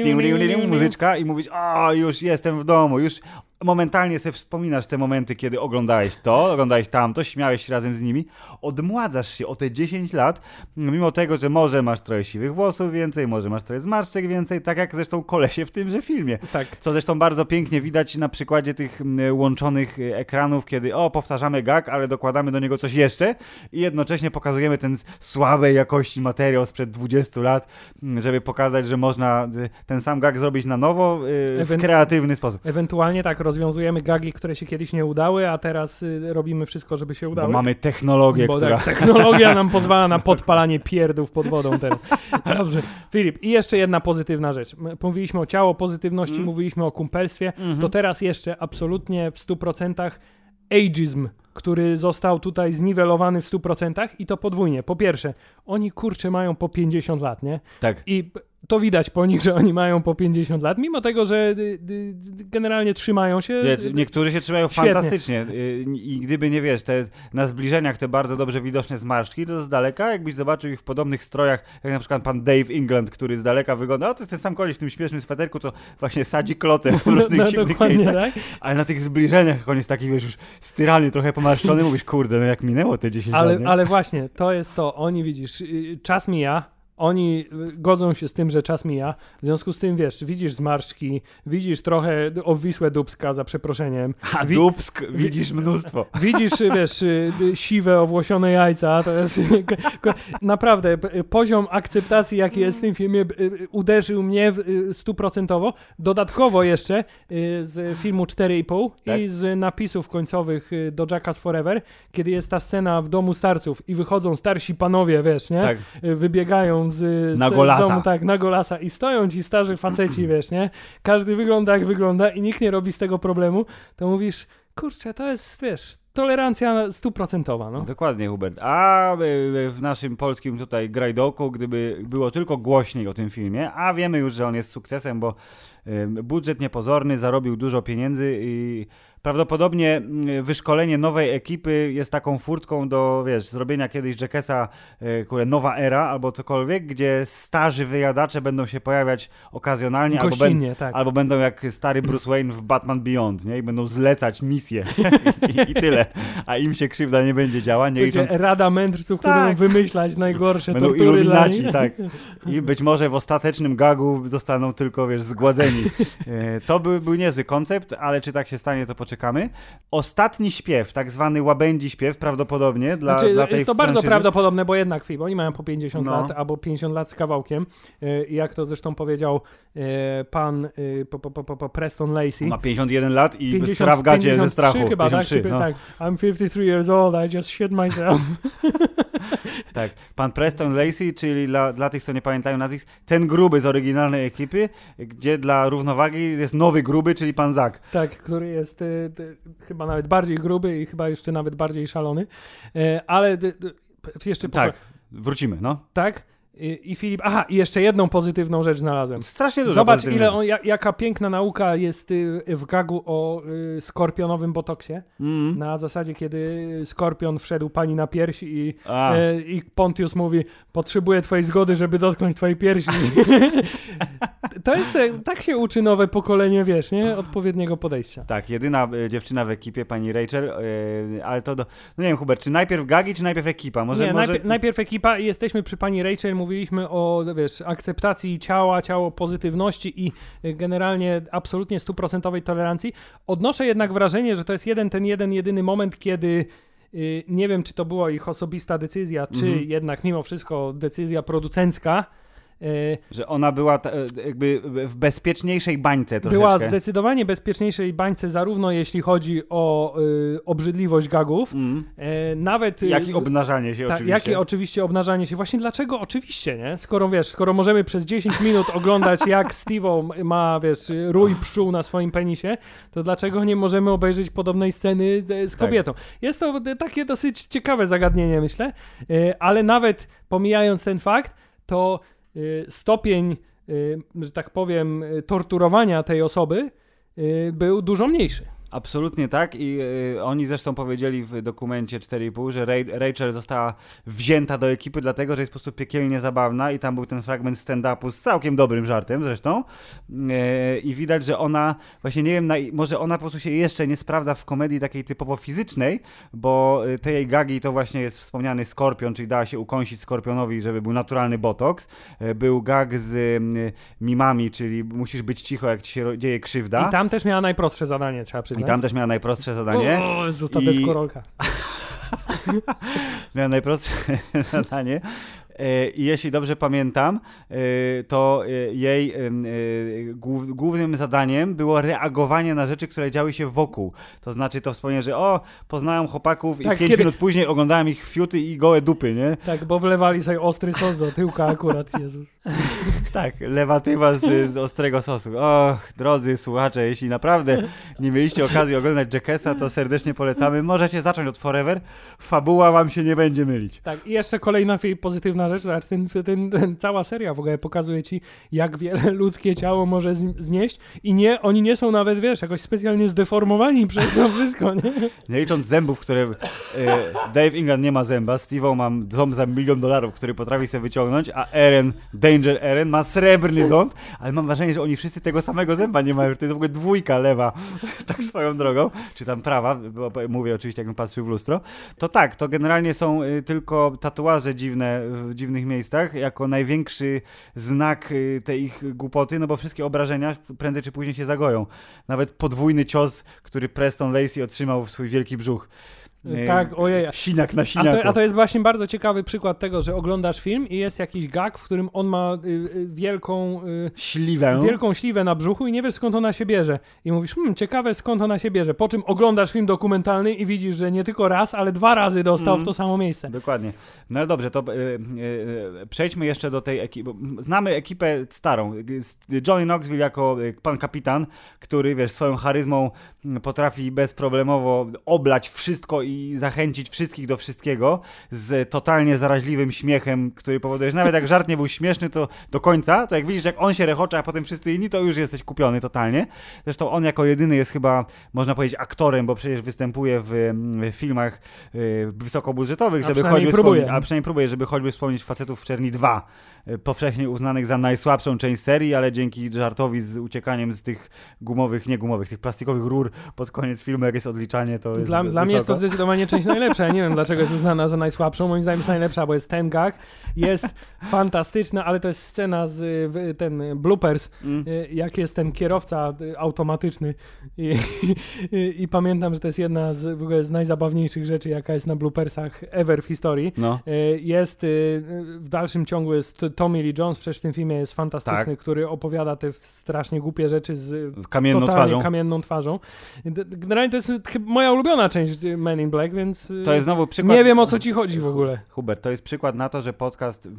muzyczka i mówisz, o, już jestem w domu, już momentalnie sobie wspominasz te momenty, kiedy oglądałeś to, oglądałeś tamto, śmiałeś się razem z nimi, odmładzasz się o te 10 lat, mimo tego, że może masz trochę siwych włosów więcej, może masz trochę zmarszczek więcej, tak jak zresztą kolesie w tymże filmie. Tak. Co zresztą bardzo pięknie widać na przykładzie tych łączonych y, ekranów, kiedy o, powtarzamy gag, ale dokładamy do niego coś jeszcze i jednocześnie pokazujemy ten słabej jakości materiał sprzed 20 lat, żeby pokazać, że można y, ten sam gag zrobić na nowo y, w kreatywny sposób. Ewentualnie tak rozwiązujemy gagi, które się kiedyś nie udały, a teraz y, robimy wszystko, żeby się Bo udały. mamy technologię, Bo która... tak, technologia nam pozwala na podpalanie pierdów pod wodą teraz. Dobrze. Filip, i jeszcze jedna pozytywna rzecz. My Mówiliśmy o ciało pozytywności, Mm. mówiliśmy o kumpelstwie, Mhm. to teraz jeszcze absolutnie w 100% ageism, który został tutaj zniwelowany w 100% i to podwójnie. Po pierwsze, oni kurczę mają po 50 lat, nie? Tak. I to widać po nich, że oni mają po 50 lat, mimo tego, że y, y, generalnie trzymają się. Nie, niektórzy się trzymają Świetnie. fantastycznie y, i gdyby nie wiesz, te na zbliżeniach te bardzo dobrze widoczne zmarszczki, to z daleka jakbyś zobaczył ich w podobnych strojach, jak na przykład pan Dave England, który z daleka wygląda, o to jest ten sam koleś w tym śmiesznym sweterku, co właśnie sadzi klotę w No, różnych no, dziwnych miejscach, tak. ale na tych zbliżeniach on jest taki, wiesz, już styrany, trochę pomarszczony, mówisz, kurde, no jak minęło te 10 lat, Ale, nie? ale właśnie, to jest to. Oni widzisz, y, czas mija. Oni y, godzą się z tym, że czas mija. W związku z tym, wiesz, widzisz zmarszczki, widzisz trochę obwisłe dubska, za przeproszeniem. A wi- dubsk widzisz mnóstwo. Widzisz, y, wiesz, y, siwe, owłosione jajca, to jest naprawdę poziom akceptacji, jaki jest w tym filmie, uderzył mnie stuprocentowo. Dodatkowo jeszcze z filmu 4,5 Tak. i z napisów końcowych do Jackass Forever, kiedy jest ta scena w domu starców i wychodzą starsi panowie, wiesz, nie? Tak. Y, Z, z, Na z golasa. domu, tak, na golasa i stoją ci starzy faceci, wiesz, nie? Każdy wygląda jak wygląda i nikt nie robi z tego problemu, to mówisz, kurczę, to jest, wiesz, tolerancja stuprocentowa, no. Dokładnie, Hubert. A y, w naszym polskim tutaj grajdoku, gdyby było tylko głośniej o tym filmie, a wiemy już, że on jest sukcesem, bo y, budżet niepozorny, zarobił dużo pieniędzy i prawdopodobnie y, wyszkolenie nowej ekipy jest taką furtką do, wiesz, zrobienia kiedyś Jackessa, y, kurde, nowa era albo cokolwiek, gdzie starzy wyjadacze będą się pojawiać okazjonalnie albo, ben, tak. albo będą jak stary Bruce Wayne w Batman Beyond, nie? I będą zlecać misje I, i tyle. A im się krzywda nie będzie działa, nie licząc rada mędrców, które Tak. będą wymyślać najgorsze Będą tortury dla nich. tak. I być może w ostatecznym gagu zostaną tylko, wiesz, zgładzeni. E, To by, był niezły koncept, ale czy tak się stanie, to poczekamy. Ostatni śpiew, tak zwany łabędzi śpiew, prawdopodobnie dla, Znaczy, dla tej jest to bardzo franczyzy. prawdopodobne, bo jednak film, oni mają po 50 No. lat albo 50 lat z kawałkiem. E, Jak to zresztą powiedział e, pan e, po, po, po, po Preston Lacey. Ma 51 lat i 50, sra w gacie ze 53 strachu. chyba, 53, tak, no. tak. I'm 53 years old, I just shit myself. Tak, pan Preston Lacey, czyli dla, dla tych, co nie pamiętają nazwisk, ten gruby z oryginalnej ekipy, gdzie dla równowagi jest nowy gruby, czyli pan Zak. tak, który jest d, chyba nawet bardziej gruby i chyba jeszcze nawet bardziej szalony. E, ale jeszcze Tak, wrócimy, no. tak. I, I Filip, aha, i jeszcze jedną pozytywną rzecz znalazłem. Strasznie dużo Zobacz, ile on, ja, jaka piękna nauka jest y, w gagu o y, skorpionowym botoksie. Mm. Na zasadzie, kiedy skorpion wszedł pani na pierś i, e, i Pontius mówi, potrzebuję twojej zgody, żeby dotknąć twojej piersi. to jest, e, tak się uczy nowe pokolenie, wiesz, nie? Odpowiedniego podejścia. Tak, jedyna e, dziewczyna w ekipie, pani Rachel, e, ale to do... No nie wiem, Hubert, czy najpierw gagi, czy najpierw ekipa? Może, nie, może... najpierw, najpierw ekipa i jesteśmy przy pani Rachel, mówiliśmy o, wiesz, akceptacji ciała, ciało pozytywności i generalnie absolutnie stuprocentowej tolerancji. Odnoszę jednak wrażenie, że to jest jeden, ten jeden, jedyny moment, kiedy y, nie wiem, czy to była ich osobista decyzja, czy Mhm. jednak mimo wszystko decyzja producencka, Że ona była ta, e, jakby w bezpieczniejszej bańce troszeczkę. była zdecydowanie bezpieczniejszej bańce, zarówno jeśli chodzi o y, obrzydliwość gagów, Mm. y, nawet... Jak i obnażanie się Tak, oczywiście. jakie oczywiście obnażanie się. Właśnie dlaczego oczywiście, nie? Skoro wiesz, skoro możemy przez 10 minut oglądać jak Steve'o ma, wiesz, rój pszczół na swoim penisie, to dlaczego nie możemy obejrzeć podobnej sceny e, z Tak. kobietą? Jest to e, takie dosyć ciekawe zagadnienie, myślę, E, ale nawet pomijając ten fakt, to e, stopień, e, że tak powiem, torturowania tej osoby e, był dużo mniejszy. Absolutnie tak i y, oni zresztą powiedzieli w dokumencie 4,5, że Ray, Rachel została wzięta do ekipy dlatego, że jest po prostu piekielnie zabawna i tam był ten fragment stand-upu z całkiem dobrym żartem zresztą y, i widać, że ona właśnie nie wiem, na, może ona po prostu się jeszcze nie sprawdza w komedii takiej typowo fizycznej, bo y, te jej gagi to właśnie jest wspomniany skorpion, czyli dała się ukąsić skorpionowi, żeby był naturalny botoks. Y, był gag z y, mimami, czyli musisz być cicho, jak ci się dzieje krzywda. I tam też miała najprostsze zadanie, trzeba przyznać. I tam też miała najprostsze zadanie. O, została I... deskorolka. miała najprostsze zadanie. E, I jeśli dobrze pamiętam, e, to e, jej głównym zadaniem było reagowanie na rzeczy, które działy się wokół. To znaczy to wspomnienie, że o, poznałem chłopaków tak, i pięć kiedy... minut później oglądałem ich fiuty i gołe dupy, nie? Tak, bo wlewali sobie ostry sos do tyłka akurat, Jezus. tak, lewatywa z, z ostrego sosu. Och, drodzy słuchacze, jeśli naprawdę nie mieliście okazji oglądać Jackessa, to serdecznie polecamy. Możecie zacząć od Forever. Fabuła wam się nie będzie mylić. Tak, i jeszcze kolejna pozytywna rzecz, zobacz, ten, ten, ten, cała seria w ogóle pokazuje ci, jak wiele ludzkie ciało może znieść i nie, oni nie są nawet, wiesz, jakoś specjalnie zdeformowani przez to wszystko, nie? Nie licząc zębów, które e, Dave England nie ma zęba, Steve'o mam ząb za milion dolarów, który potrafi sobie wyciągnąć, a Eren, Danger Eren ma srebrny ząb, ale mam wrażenie, że oni wszyscy tego samego zęba nie mają, to jest w ogóle dwójka lewa, tak swoją drogą, czy tam prawa, mówię oczywiście, jakbym patrzył w lustro, to tak, to generalnie są y, tylko tatuaże dziwne, dziwnych miejscach, jako największy znak y, tej ich głupoty, no bo wszystkie obrażenia prędzej czy później się zagoją. Nawet podwójny cios, który Preston Lacey otrzymał w swój wielki brzuch. Tak, ojej. Sinak na sinaku. A to, a to, jest właśnie bardzo ciekawy przykład tego, że oglądasz film i jest jakiś gag, w którym on ma y, y, wielką... Y, śliwę. Wielką śliwę na brzuchu i nie wiesz skąd ona się bierze. I mówisz, hmm, ciekawe skąd ona się bierze. Po czym oglądasz film dokumentalny i widzisz, że nie tylko raz, ale dwa razy dostał mm. w to samo miejsce. Dokładnie. No ale dobrze, to y, y, przejdźmy jeszcze do tej ekipy. Znamy ekipę starą. Johnny Knoxville jako y, pan kapitan, który, wiesz, swoją charyzmą potrafi bezproblemowo oblać wszystko i zachęcić wszystkich do wszystkiego z totalnie zaraźliwym śmiechem, który powoduje, że nawet jak żart nie był śmieszny, to do końca, to jak widzisz, jak on się rechocze, a potem wszyscy inni, to już jesteś kupiony totalnie. Zresztą on jako jedyny jest chyba, można powiedzieć, aktorem, bo przecież występuje w, w filmach y, wysokobudżetowych, żeby choćby próbuje. a przynajmniej próbuje, żeby choćby wspomnieć Facetów w Czerni 2, y, powszechnie uznanych za najsłabszą część serii, ale dzięki żartowi z uciekaniem z tych gumowych, nie gumowych, tych plastikowych rur pod koniec filmu, jak jest odliczanie, to jest Dla, dla mnie jest to zdecydowanie część najlepsza. Ja nie wiem, dlaczego jest uznana za najsłabszą. Moim zdaniem jest najlepsza, bo jest ten gag. Jest fantastyczna, ale to jest scena z ten bloopers, mm. Y, jak jest ten kierowca y, automatyczny. I, i, I, pamiętam, że to jest jedna z, w ogóle z najzabawniejszych rzeczy, jaka jest na bloopersach ever w historii. No. Y, jest w dalszym ciągu jest Tommy Lee Jones, przecież w tym filmie jest fantastyczny, tak. który opowiada te strasznie głupie rzeczy z kamienną twarzą. kamienną twarzą. Generalnie to jest moja ulubiona część Men in Black, więc to jest znowu przykład... nie wiem o co ci chodzi w ogóle. Hubert, to jest przykład na to, że podcast y,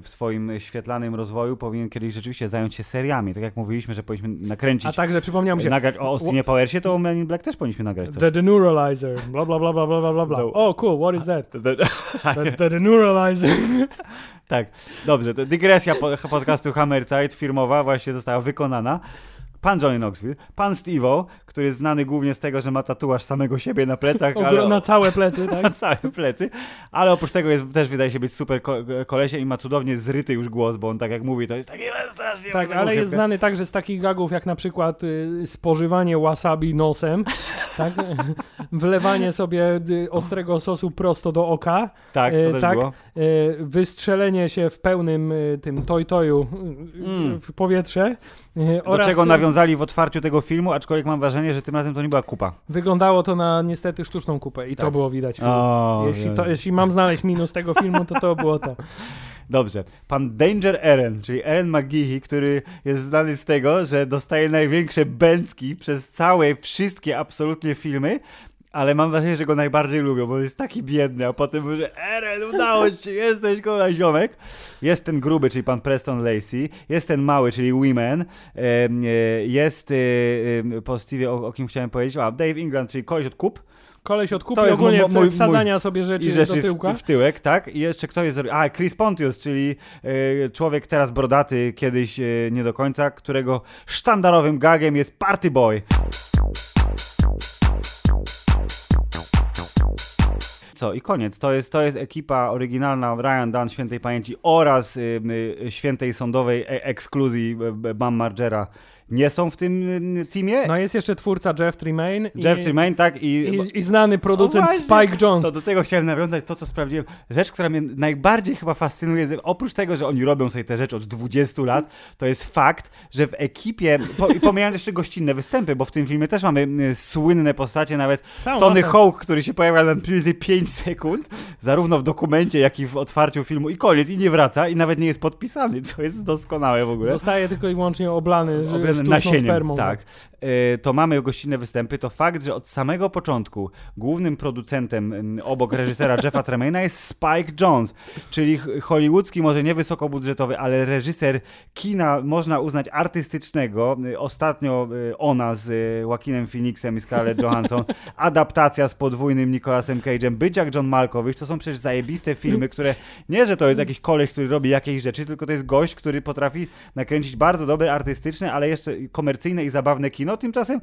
w swoim świetlanym rozwoju powinien kiedyś rzeczywiście zająć się seriami. Tak jak mówiliśmy, że powinniśmy nakręcić. A także przypomniał mi się. Nagrać o Austinie Powersie, to o Men in Black też powinniśmy nagrać. Coś. The Deneuralizer. Bla bla bla bla bla bla bla. No. Oh, cool, what is that? The, the, the Deneuralizer. tak, dobrze. To dygresja podcastu Hammerzeit firmowa właśnie została wykonana pan Johnny Knoxville, pan Steve'o, który jest znany głównie z tego, że ma tatuaż samego siebie na plecach. ale, na całe plecy, tak? na całe plecy, ale oprócz tego jest, też wydaje się być super ko kolesie i ma cudownie zryty już głos, bo on tak jak mówi, to jest taki strasznie... Tak, ale jest znany także z takich gagów, jak na przykład y, spożywanie wasabi nosem, tak? Wlewanie sobie y, ostrego sosu prosto do oka. Tak, to y, też tak? było. Y, wystrzelenie się w pełnym y, tym toj-toju mm. w powietrze. Do oraz... czego nawiązali w otwarciu tego filmu, aczkolwiek mam wrażenie, że tym razem to nie była kupa. Wyglądało to na niestety sztuczną kupę i tak. to było widać. O, jeśli, to, jeśli mam znaleźć minus tego filmu, to to było to. Dobrze. Pan Danger Eren, czyli Eren McGeehee, który jest znany z tego, że dostaje największe bęcki przez całe, wszystkie absolutnie filmy, ale mam wrażenie, że go najbardziej lubią, bo jest taki biedny, a potem mówi, że Eren, udało ci się, jesteś kola ziomek. Jest ten gruby, czyli pan Preston Lacey, jest ten mały, czyli Women, jest e, e, po Steve, o, o kim chciałem powiedzieć, a Dave England, czyli koleś od kup, Koleś od kupy ogólnie mój, wsadzania mój, sobie rzeczy, i rzeczy do tyłka. W, w, tyłek, tak? I jeszcze kto jest... A, Chris Pontius, czyli y, człowiek teraz brodaty, kiedyś y, nie do końca, którego sztandarowym gagiem jest Party Boy. Co, i koniec. To jest, to jest ekipa oryginalna Ryan Dunn Świętej Pamięci oraz y, y, Świętej Sądowej e ekskluzji y, Bam Margera nie są w tym y, teamie. No jest jeszcze twórca Jeff Tremaine. Jeff i, Tremaine, tak. I, i, i znany producent Spike Jones. To do tego chciałem nawiązać, to co sprawdziłem. Rzecz, która mnie najbardziej chyba fascynuje, oprócz tego, że oni robią sobie te rzeczy od 20 lat, to jest fakt, że w ekipie, po, pomijając jeszcze gościnne występy, bo w tym filmie też mamy y, słynne postacie, nawet Całą Tony Hawk, który się pojawia na mniej 5 sekund, zarówno w dokumencie, jak i w otwarciu filmu i koniec, i nie wraca, i nawet nie jest podpisany, co jest doskonałe w ogóle. Zostaje tylko i wyłącznie oblany, oblany nasieniem, spermą. Tak. E, to mamy gościnne występy, to fakt, że od samego początku głównym producentem obok reżysera Jeffa Tremaina jest Spike Jones, czyli hollywoodzki, może nie wysokobudżetowy, ale reżyser kina można uznać artystycznego. E, ostatnio e, ona z Joaquinem Phoenixem i Scarlett Johansson, adaptacja z podwójnym Nicolasem Cage'em, być jak John Malkowicz, to są przecież zajebiste filmy, które nie, że to jest jakiś koleś, który robi jakieś rzeczy, tylko to jest gość, który potrafi nakręcić bardzo dobre artystyczne, ale jeszcze komercyjne i zabawne kino. Tymczasem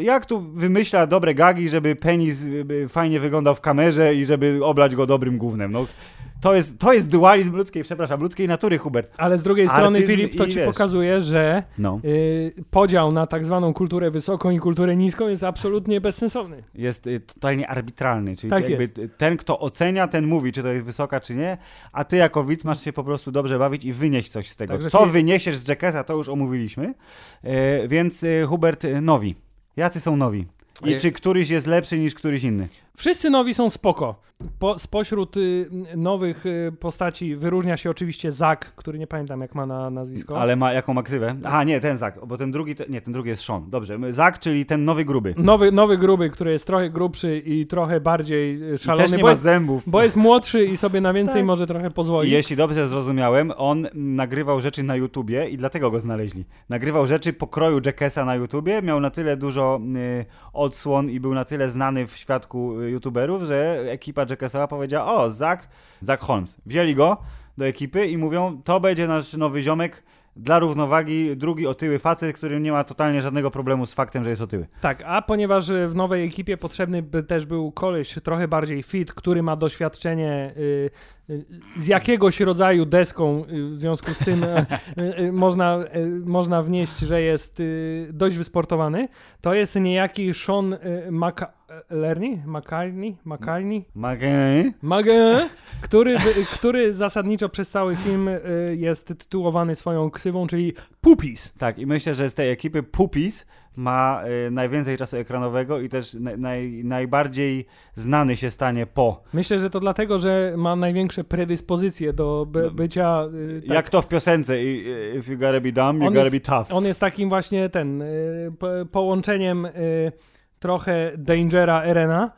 jak tu wymyśla dobre gagi, żeby penis fajnie wyglądał w kamerze i żeby oblać go dobrym gównem. No, to jest, to jest dualizm ludzkiej, przepraszam, ludzkiej natury, Hubert. Ale z drugiej strony, Filip, to ci wiesz. pokazuje, że no. y, podział na tak zwaną kulturę wysoką i kulturę niską jest absolutnie bezsensowny. Jest y, totalnie arbitralny, czyli tak jakby ten, kto ocenia, ten mówi, czy to jest wysoka, czy nie, a ty jako widz masz się po prostu dobrze bawić i wynieść coś z tego. Także Co wyniesiesz z Jackasa, to już omówiliśmy. Y, więc y, Hubert, y, nowi. Jacy są nowi? I czy któryś jest lepszy niż któryś inny? Wszyscy nowi są spoko. Po, spośród y, nowych y, postaci wyróżnia się oczywiście Zak, który nie pamiętam jak ma na nazwisko. Ale ma jaką ma ksywę? Aha, nie, ten Zak, bo ten drugi, te, nie, ten drugi jest Sean. Dobrze, Zak, czyli ten nowy gruby. Nowy, nowy gruby, który jest trochę grubszy i trochę bardziej szalony. I też nie ma jest, zębów. Bo jest młodszy i sobie na więcej tak. może trochę pozwolić. I jeśli dobrze zrozumiałem, on nagrywał rzeczy na YouTubie i dlatego go znaleźli. Nagrywał rzeczy pokroju Jackessa na YouTubie, miał na tyle dużo y, odsłon i był na tyle znany w świadku y, YouTuberów, że ekipa Jackassa powiedziała, o, Zach, Zach Holmes. Wzięli go do ekipy i mówią, to będzie nasz nowy ziomek, dla równowagi drugi otyły facet, który nie ma totalnie żadnego problemu z faktem, że jest otyły. Tak, a ponieważ w nowej ekipie potrzebny by też był koleś trochę bardziej fit, który ma doświadczenie y, y, z jakiegoś rodzaju deską, y, w związku z tym można, można wnieść, że jest dość wysportowany, to jest niejaki Sean McLerny, McCartney, McCartney, McCartney, który, który zasadniczo przez cały film jest tytułowany swoją ksywą, czyli Pupis. Tak, i myślę, że z tej ekipy Pupis ma y, najwięcej czasu ekranowego i też naj, najbardziej znany się stanie po. Myślę, że to dlatego, że ma największe predyspozycje do by, no, bycia. Y, tak. Jak to w piosence, if you gotta be dumb, you on gotta jest, be tough. On jest takim właśnie ten y, połączeniem y, trochę Dangera Erena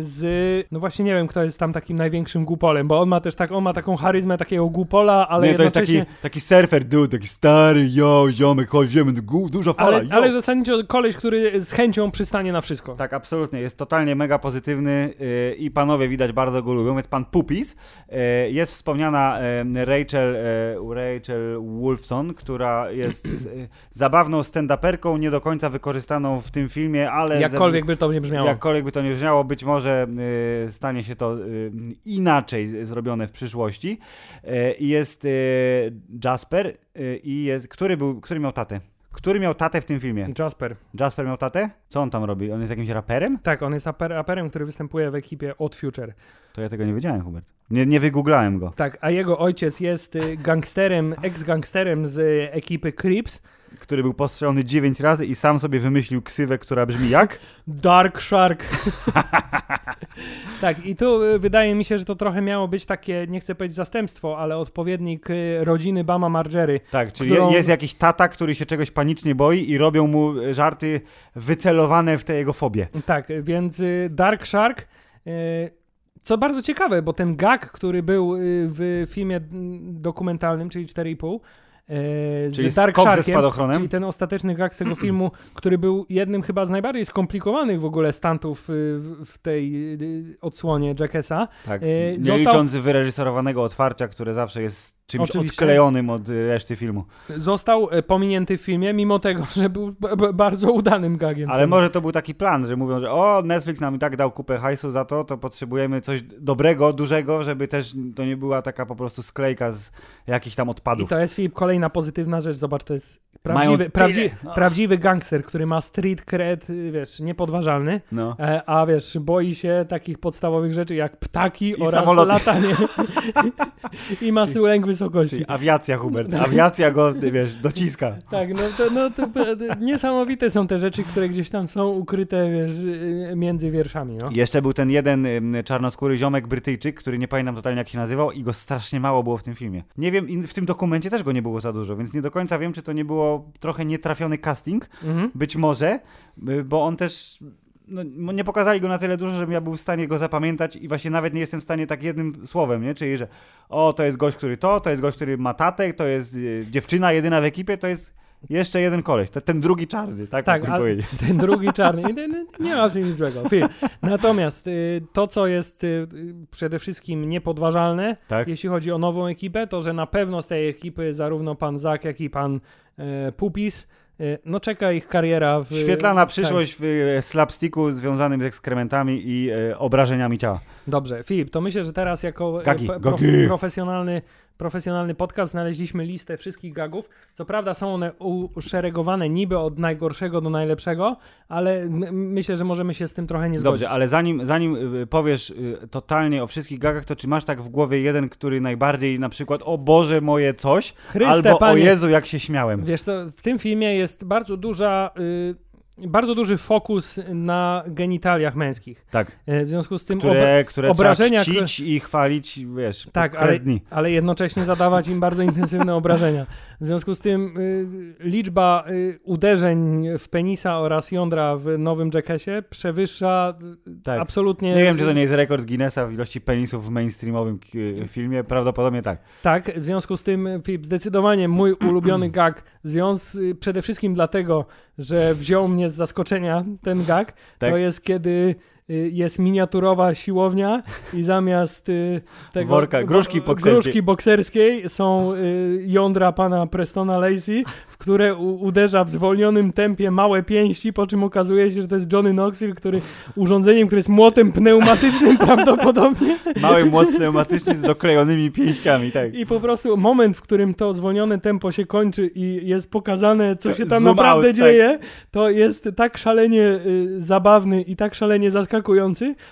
z, no właśnie nie wiem, kto jest tam takim największym głupolem, bo on ma też tak, on ma taką charyzmę takiego głupola, ale Nie, to jest taki, taki surfer dude, taki stary, yo, ziomek, chodzimy, dużo fala, ale, yo. ale zasadniczo koleś, który z chęcią przystanie na wszystko. Tak, absolutnie, jest totalnie mega pozytywny yy, i panowie widać bardzo go lubią, więc pan Pupis, yy, jest wspomniana yy, Rachel, Rachel Wolfson, która jest zabawną stand-uperką, nie do końca wykorzystaną w tym filmie, ale... Jakkolwiek by to nie brzmiało. Jakkolwiek by to nie brzmiało, być może y, stanie się to y, inaczej zrobione w przyszłości. Y, jest Jasper, i jest, który, był, który miał tatę? Który miał tatę w tym filmie? Jasper. Jasper miał tatę? Co on tam robi? On jest jakimś raperem? Tak, on jest raperem, który występuje w ekipie Odd Future. To ja tego nie wiedziałem, Hubert. Nie, nie wygooglałem go. Tak, a jego ojciec jest gangsterem, ex-gangsterem z ekipy Crips który był postrzelony 9 razy i sam sobie wymyślił ksywę, która brzmi jak? Dark Shark. tak, i tu y, wydaje mi się, że to trochę miało być takie, nie chcę powiedzieć zastępstwo, ale odpowiednik y, rodziny Bama Margery. Tak, czyli którą... jest jakiś tata, który się czegoś panicznie boi i robią mu żarty wycelowane w te jego fobie. Tak, więc y, Dark Shark co bardzo ciekawe, bo ten gag, który był w filmie dokumentalnym, czyli 4,5, e, z Dark skok ze Sharkiem, spadochronem? czyli ten ostateczny gag z tego filmu, który był jednym chyba z najbardziej skomplikowanych w ogóle stantów y, w, w tej y, odsłonie Jackessa. Tak, E, nie został- licząc wyreżyserowanego otwarcia, które zawsze jest czymś Oczywiście. odklejonym od y, reszty filmu. Został e, pominięty w filmie, mimo tego, że był bardzo udanym gagiem. Ale może to był taki plan, że mówią, że o, Netflix nam i tak dał kupę hajsu za to, to potrzebujemy coś dobrego, dużego, żeby też to nie była taka po prostu sklejka z jakichś tam I odpadów. to jest Filip, kolejna pozytywna rzecz. Zobacz, to jest prawdziwy, tyle. prawdzi, No. prawdziwy gangster, który ma street cred, wiesz, niepodważalny. No. E, A wiesz, boi się takich podstawowych rzeczy jak ptaki oraz samoloty. latanie i ma lęk wysokości. Czyli awiacja, Hubert. Awiacja go, wiesz, dociska. Tak, no to, no to niesamowite są te rzeczy, które gdzieś tam są ukryte, wiesz, y, między wierszami, no. Jeszcze był ten jeden czarnoskóry ziomek Brytyjczyk, który nie pamiętam totalnie jak się nazywał i go strasznie mało było w tym filmie. Nie wiem, i w tym dokumencie też go nie było za dużo, więc nie do końca wiem, czy to nie było trochę nietrafiony casting. Mhm. Być może, y, bo on też. No, nie pokazali go na tyle dużo, żebym ja był w stanie go zapamiętać i właśnie nawet nie jestem w stanie tak jednym słowem, nie? Czyli, że o, to jest gość, który to, to jest gość, który ma tatę, to jest y, dziewczyna jedyna w ekipie, to jest jeszcze jeden koleś, to, ten drugi czarny, tak, Tak, tak powiedzieć. ten drugi czarny, nie, ma w tym nic złego. Natomiast y, to, co jest y, przede wszystkim niepodważalne, Tak? jeśli chodzi o nową ekipę, to że na pewno z tej ekipy zarówno pan Zak, jak i pan e, Pupis, e, no czeka ich kariera w... Świetlana tak. przyszłość w e, slapsticku związanym z ekskrementami i e, obrażeniami ciała. Dobrze, Filip, to myślę, że teraz jako Gagi, gagi. profesjonalny, profesjonalny podcast znaleźliśmy listę wszystkich gagów. Co prawda są one uszeregowane niby od najgorszego do najlepszego, ale myślę, że możemy się z tym trochę nie zgodzić. Dobrze, ale zanim, zanim y, powiesz y, totalnie o wszystkich gagach, to czy masz tak w głowie jeden, który najbardziej na przykład o Boże moje coś, Chryste, albo o panie, Jezu jak się śmiałem. Wiesz co, w tym filmie jest bardzo duża... Y, bardzo duży fokus na genitaliach męskich. Tak, E, W związku z tym które, które obrażenia, trzeba czcić i chwalić, wiesz, Tak, ale- dni. ale jednocześnie zadawać im bardzo intensywne obrażenia. W związku z tym y, liczba y, uderzeń w penisa oraz jądra w nowym Jackassie przewyższa y, Tak. absolutnie... Nie wiem, czy to nie jest rekord Guinnessa w ilości penisów w mainstreamowym y, filmie, prawdopodobnie tak. Tak, w związku z tym Filip, zdecydowanie mój ulubiony gag, związ przede wszystkim dlatego, że wziął mnie z zaskoczenia ten gag, Tak. to jest kiedy jest miniaturowa siłownia i zamiast y, tego Worka, gruszki bo- bokserskiej. gruszki bokserskiej są y, jądra pana Prestona Lacey, w które uderza w zwolnionym tempie małe pięści, po czym okazuje się, że to jest Johnny Knoxville, który urządzeniem, które jest młotem pneumatycznym prawdopodobnie Mały młot pneumatyczny z doklejonymi pięściami, tak. i po prostu moment, w którym to zwolnione tempo się kończy i jest pokazane, co się tam Zoom naprawdę out, tak. dzieje, to jest tak szalenie y, zabawny i tak szalenie zaskakujący,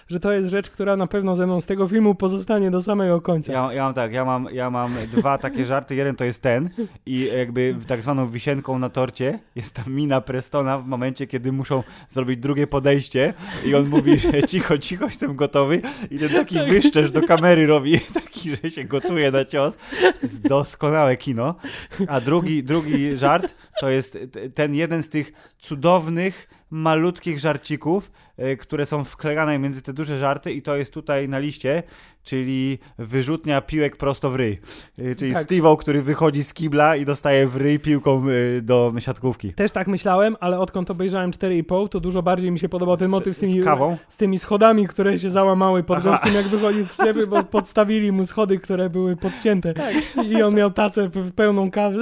że to jest rzecz, która na pewno ze mną z tego filmu pozostanie do samego końca. Ja, ja mam tak, ja mam, ja mam dwa takie żarty. Jeden to jest ten i jakby tak zwaną wisienką na torcie jest ta mina Prestona w momencie, kiedy muszą zrobić drugie podejście i on mówi, że cicho, cicho, jestem gotowy i ten taki wyszczesz do kamery robi, taki, że się gotuje na cios. Jest doskonałe kino. A drugi, drugi żart to jest ten jeden z tych cudownych, malutkich żarcików, y, które są wklejane między te duże żarty i to jest tutaj na liście, czyli wyrzutnia piłek prosto w ryj. Y, Czyli Tak. Steve'o, który wychodzi z kibla i dostaje w ryj piłką y, do siatkówki. Też tak myślałem, ale odkąd obejrzałem 4,5, to dużo bardziej mi się podobał ten motyw z tymi, Z kawą. z tymi schodami, które się załamały pod gościem, jak wychodzi z przyczepy, bo podstawili mu schody, które były podcięte. I on miał tacę pełną kawy.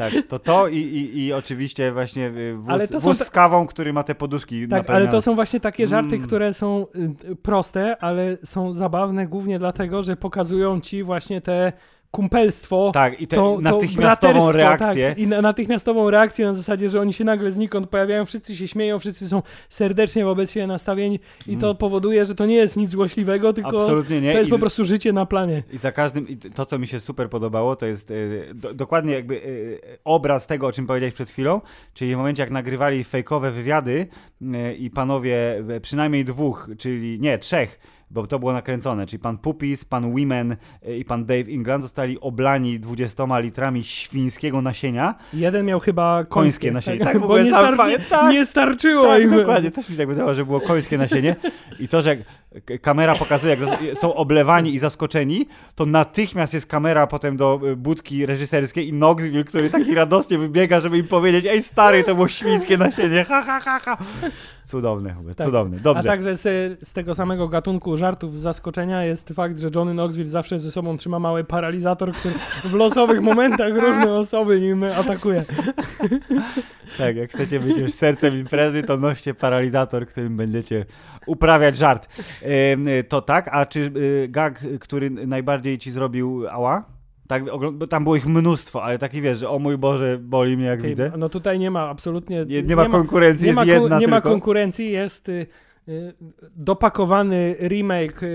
Tak, to to i, i, i oczywiście właśnie y, wóz, wóz z kawą, który ma te poduszki Tak, napełnione. ale to są właśnie takie żarty, Mm. które są y, proste, ale są zabawne głównie dlatego, że pokazują ci właśnie te kumpelstwo. Tak, i te to, to natychmiastową braterstwo, reakcję. Tak, I na, natychmiastową reakcję na zasadzie, że oni się nagle znikąd pojawiają, wszyscy się śmieją, wszyscy są serdecznie wobec siebie nastawieni i to Mm. powoduje, że to nie jest nic złośliwego, tylko Absolutnie nie. to jest I- po prostu życie na planie. I za każdym, i to co mi się super podobało, to jest y, do, dokładnie jakby y, obraz tego, o czym powiedziałeś przed chwilą, czyli w momencie jak nagrywali fejkowe wywiady y, i panowie, przynajmniej dwóch, czyli nie, trzech, bo to było nakręcone, czyli pan Pupis, pan Women y, i pan Dave England zostali oblani 20 litrami świńskiego nasienia. Jeden miał chyba końskie, Końskie nasienie. Tak, w bo nie, star- fajnie, tak. nie starczyło Tak, im. dokładnie, też mi tak wydawało, że było końskie nasienie. I to, że kamera pokazuje, jak są oblewani i zaskoczeni, to natychmiast jest kamera potem do y, budki reżyserskiej i Knoxville, który taki radosnie wybiega, żeby im powiedzieć, ej stary, to było świńskie nasienie, ha, ha, ha, ha. Cudowne, Hubert, Tak. cudowne, A dobrze. także z, z tego samego gatunku żartów z zaskoczenia jest fakt, że Johnny Knoxville zawsze ze sobą trzyma mały paralizator, który w losowych momentach różne osoby nim atakuje. Tak, jak chcecie być już sercem imprezy, to noście paralizator, którym będziecie uprawiać żart. To tak, a czy y, gag, który najbardziej ci zrobił ała? Tak, tam było ich mnóstwo, ale taki wiesz, że o mój Boże, boli mnie jak widzę. No tutaj nie ma absolutnie... Nie, nie ma konkurencji, nie jest ma, kon- jedna nie ma tylko. konkurencji, jest y, dopakowany remake y,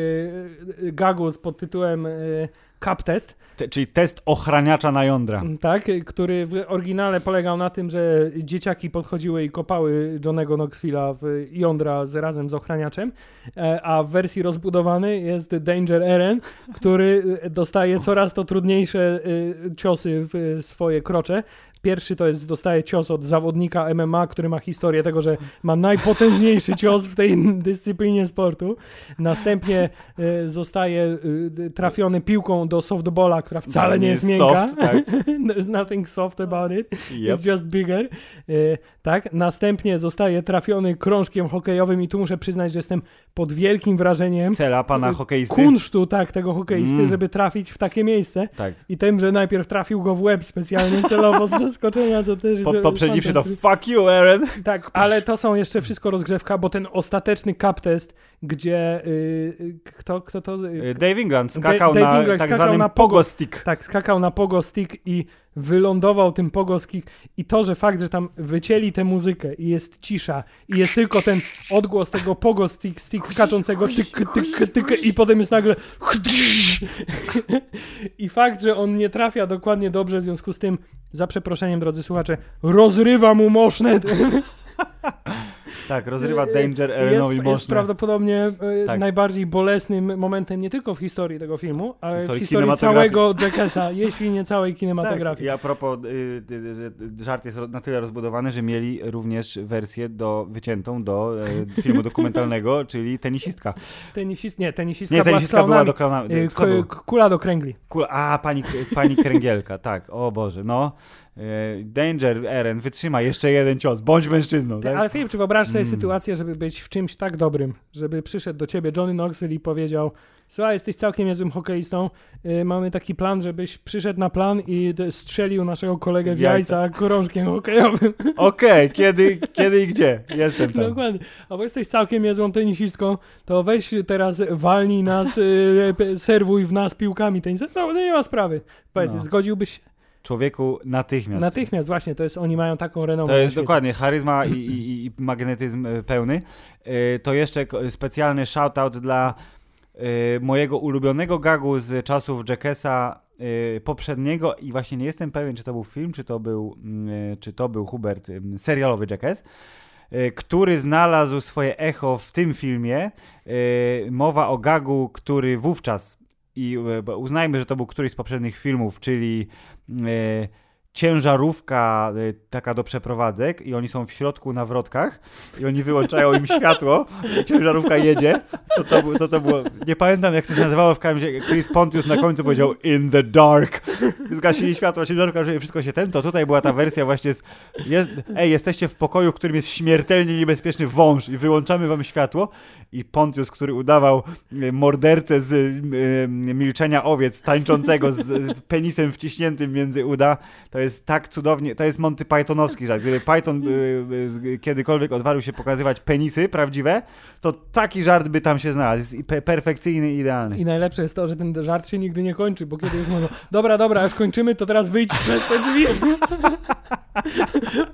y, gagu z pod tytułem y, Cup Test, Te, czyli test ochraniacza na jądra. tak, y, który w oryginale polegał na tym, że dzieciaki podchodziły i kopały Johnego Knoxville'a w jądra z, razem z ochraniaczem, e, a w wersji rozbudowanej jest Danger Eren, który y, dostaje coraz to trudniejsze y, ciosy w swoje krocze. Pierwszy to jest, dostaje cios od zawodnika MMA, który ma historię tego, że ma najpotężniejszy cios w tej dyscyplinie sportu. Następnie y, zostaje y, trafiony piłką do softballa, która wcale nie jest miękka. Soft, tak. There's nothing soft about it. Yep. It's just bigger. Y, tak. Następnie zostaje trafiony krążkiem hokejowym i tu muszę przyznać, że jestem pod wielkim wrażeniem Cela pana hokeisty. kunsztu tak, tego hokeisty, Mm. żeby trafić w takie miejsce. Tak. I tym, że najpierw trafił go w łeb specjalnie celowo z zaskoczenia, co też Po, jest poprzedniwszy to fuck you, Aaron. Tak, ale to są jeszcze wszystko rozgrzewka, bo ten ostateczny cup test, gdzie y, y, kto, kto to... y, Dave England skakał Dave na England tak skakał zwanym na pogo- pogo stick. tak, skakał na pogo stick i wylądował tym pogo stick i to, że fakt, że tam wycięli tę muzykę i jest cisza i jest tylko ten odgłos tego pogo stick, stick skaczącego tyk, tyk, tyk i potem jest nagle i fakt, że on nie trafia dokładnie dobrze, w związku z tym, za przeproszeniem drodzy słuchacze, rozrywa mu moszne. Tak, rozrywa Danger Aaronowi jest, jest prawdopodobnie e, Tak. najbardziej bolesnym momentem nie tylko w historii tego filmu, ale Historii w historii całego Jackassa, jeśli nie całej Tak, kinematografii. i a propos, y, y, żart jest na tyle rozbudowany, że mieli również wersję do, wyciętą do y, filmu dokumentalnego, czyli tenisistka. Tenisist, nie, tenisistka, Nie, była tenisistka była klaunami. do. E, Kula do kręgli. Kula, a, pani, pani Kręgielka, tak, o Boże, no. Y, Danger, Eren, wytrzymaj, jeszcze jeden cios, bądź mężczyzną, tak? Ale Filip, czy wyobraź sobie Mm. sytuację, żeby być w czymś tak dobrym, żeby przyszedł do ciebie Johnny Knoxville i powiedział Słuchaj, jesteś całkiem niezłym hokeistą. y, mamy taki plan, żebyś przyszedł na plan i strzelił naszego kolegę w jajca. jajca krążkiem hokejowym. Okej, kiedy, kiedy i gdzie? Jestem tam. Dokładnie. Albo jesteś całkiem niezłą tenisistką, to weź teraz walnij nas, y, serwuj w nas piłkami tenisa. No, nie ma sprawy. Powiedz, No. zgodziłbyś się? Człowieku, natychmiast. Natychmiast, właśnie, to jest, oni mają taką renomę. To jest dokładnie charyzma i, i, i magnetyzm e, pełny. E, To jeszcze specjalny shoutout dla e, mojego ulubionego gagu z czasów Jackessa e, poprzedniego i właśnie nie jestem pewien, czy to był film, czy to był, mm, czy to był Hubert, mm, serialowy Jackass, który znalazł swoje echo w tym filmie. Mowa o gagu, który wówczas i e, uznajmy, że to był któryś z poprzednich filmów, czyli e, ciężarówka e, taka do przeprowadzek i oni są w środku na wrotkach i oni wyłączają im światło i ciężarówka jedzie. To, to, to, to było, nie pamiętam jak to się nazywało w każdym razie, Chris Pontius na końcu powiedział in the dark. Zgasili światło, ciężarówka, że wszystko się ten, to tutaj była ta wersja właśnie z jest, ej, jesteście w pokoju, w którym jest śmiertelnie niebezpieczny wąż i wyłączamy wam światło i Pontius, który udawał e, mordercę z e, milczenia owiec tańczącego z penisem wciśniętym między uda, to jest tak cudownie, to jest Monty Pythonowski żart. Gdyby Python e, z- kiedykolwiek odważył się pokazywać penisy prawdziwe, to taki żart by tam się znalazł. Jest perfekcyjny i idealny. I najlepsze jest to, że ten żart się nigdy nie kończy, bo kiedy już mówią, dobra, dobra, już kończymy, to teraz wyjdź przez te drzwi.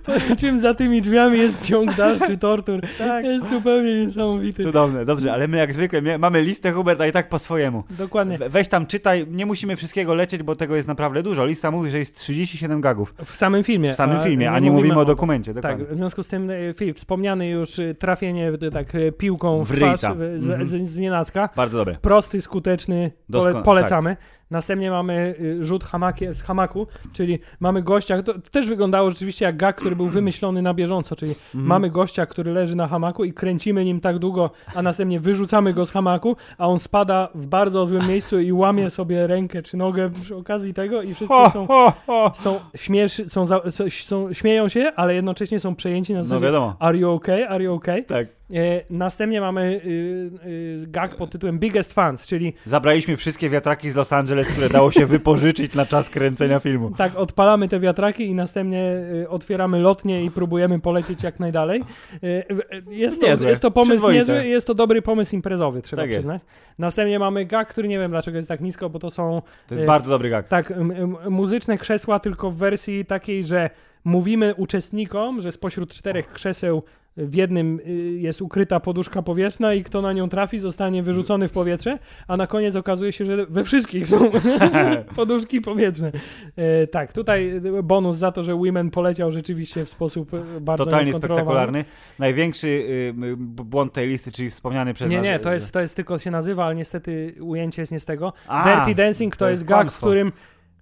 Po czym za tymi drzwiami jest ciąg dalszy tortur. Tak. Jest zupełnie niesamowity. Cudowne, dobrze, ale my jak zwykle mamy listę Huberta i tak po swojemu. Dokładnie. We- Weź tam, czytaj, nie musimy wszystkiego lecieć, bo tego jest naprawdę dużo. Lista mówi, że jest 37 gagów W samym filmie. w samym filmie, a nie mówimy o dokumencie. Tak, w związku z tym e, wspomniany już e, trafienie e, tak piłką w, W twarz z, Mhm. z, z nienacka. Bardzo dobre. Prosty, skuteczny, pole, Dosko- tak. Następnie mamy y, rzut hamaki, z hamaku, czyli mamy gościa, to też wyglądało rzeczywiście jak gag, który był wymyślony na bieżąco, czyli Mhm. mamy gościa, który leży na hamaku i kręcimy nim tak długo, a następnie wyrzucamy go z hamaku, a on spada w bardzo złym miejscu i łamie sobie rękę czy nogę przy okazji tego i wszyscy są, są, śmiesz, są, za, są, śmieją się, ale jednocześnie są przejęci na No zasadzie wiadomo. Are you okay? Are you okay? Tak. E, następnie mamy y, y, gag pod tytułem Biggest Fans, czyli Zabraliśmy wszystkie wiatraki z Los Angeles, które dało się wypożyczyć na czas kręcenia filmu. tak odpalamy te wiatraki i następnie y, otwieramy lotnię i próbujemy polecieć jak najdalej. Jest, to, Niezłe. jest to pomysł niezły, jest to dobry pomysł imprezowy, trzeba Tak jest. przyznać. Następnie mamy gag, który nie wiem dlaczego jest tak nisko, bo to są To jest bardzo dobry gag. tak muzyczne krzesła, tylko w wersji takiej, że mówimy uczestnikom, że spośród czterech krzeseł w jednym y, jest ukryta poduszka powietrzna i kto na nią trafi, zostanie wyrzucony w powietrze, a na koniec okazuje się, że we wszystkich są poduszki powietrzne. E, tak, tutaj bonus za to, że Women poleciał rzeczywiście w sposób e, bardzo Totalnie spektakularny. Największy y, y, błąd tej listy, czyli wspomniany przez Nie, nie, to jest, to jest tylko się nazywa, ale niestety ujęcie jest nie z tego. A, Dirty Dancing to, to jest jest gag, w którym,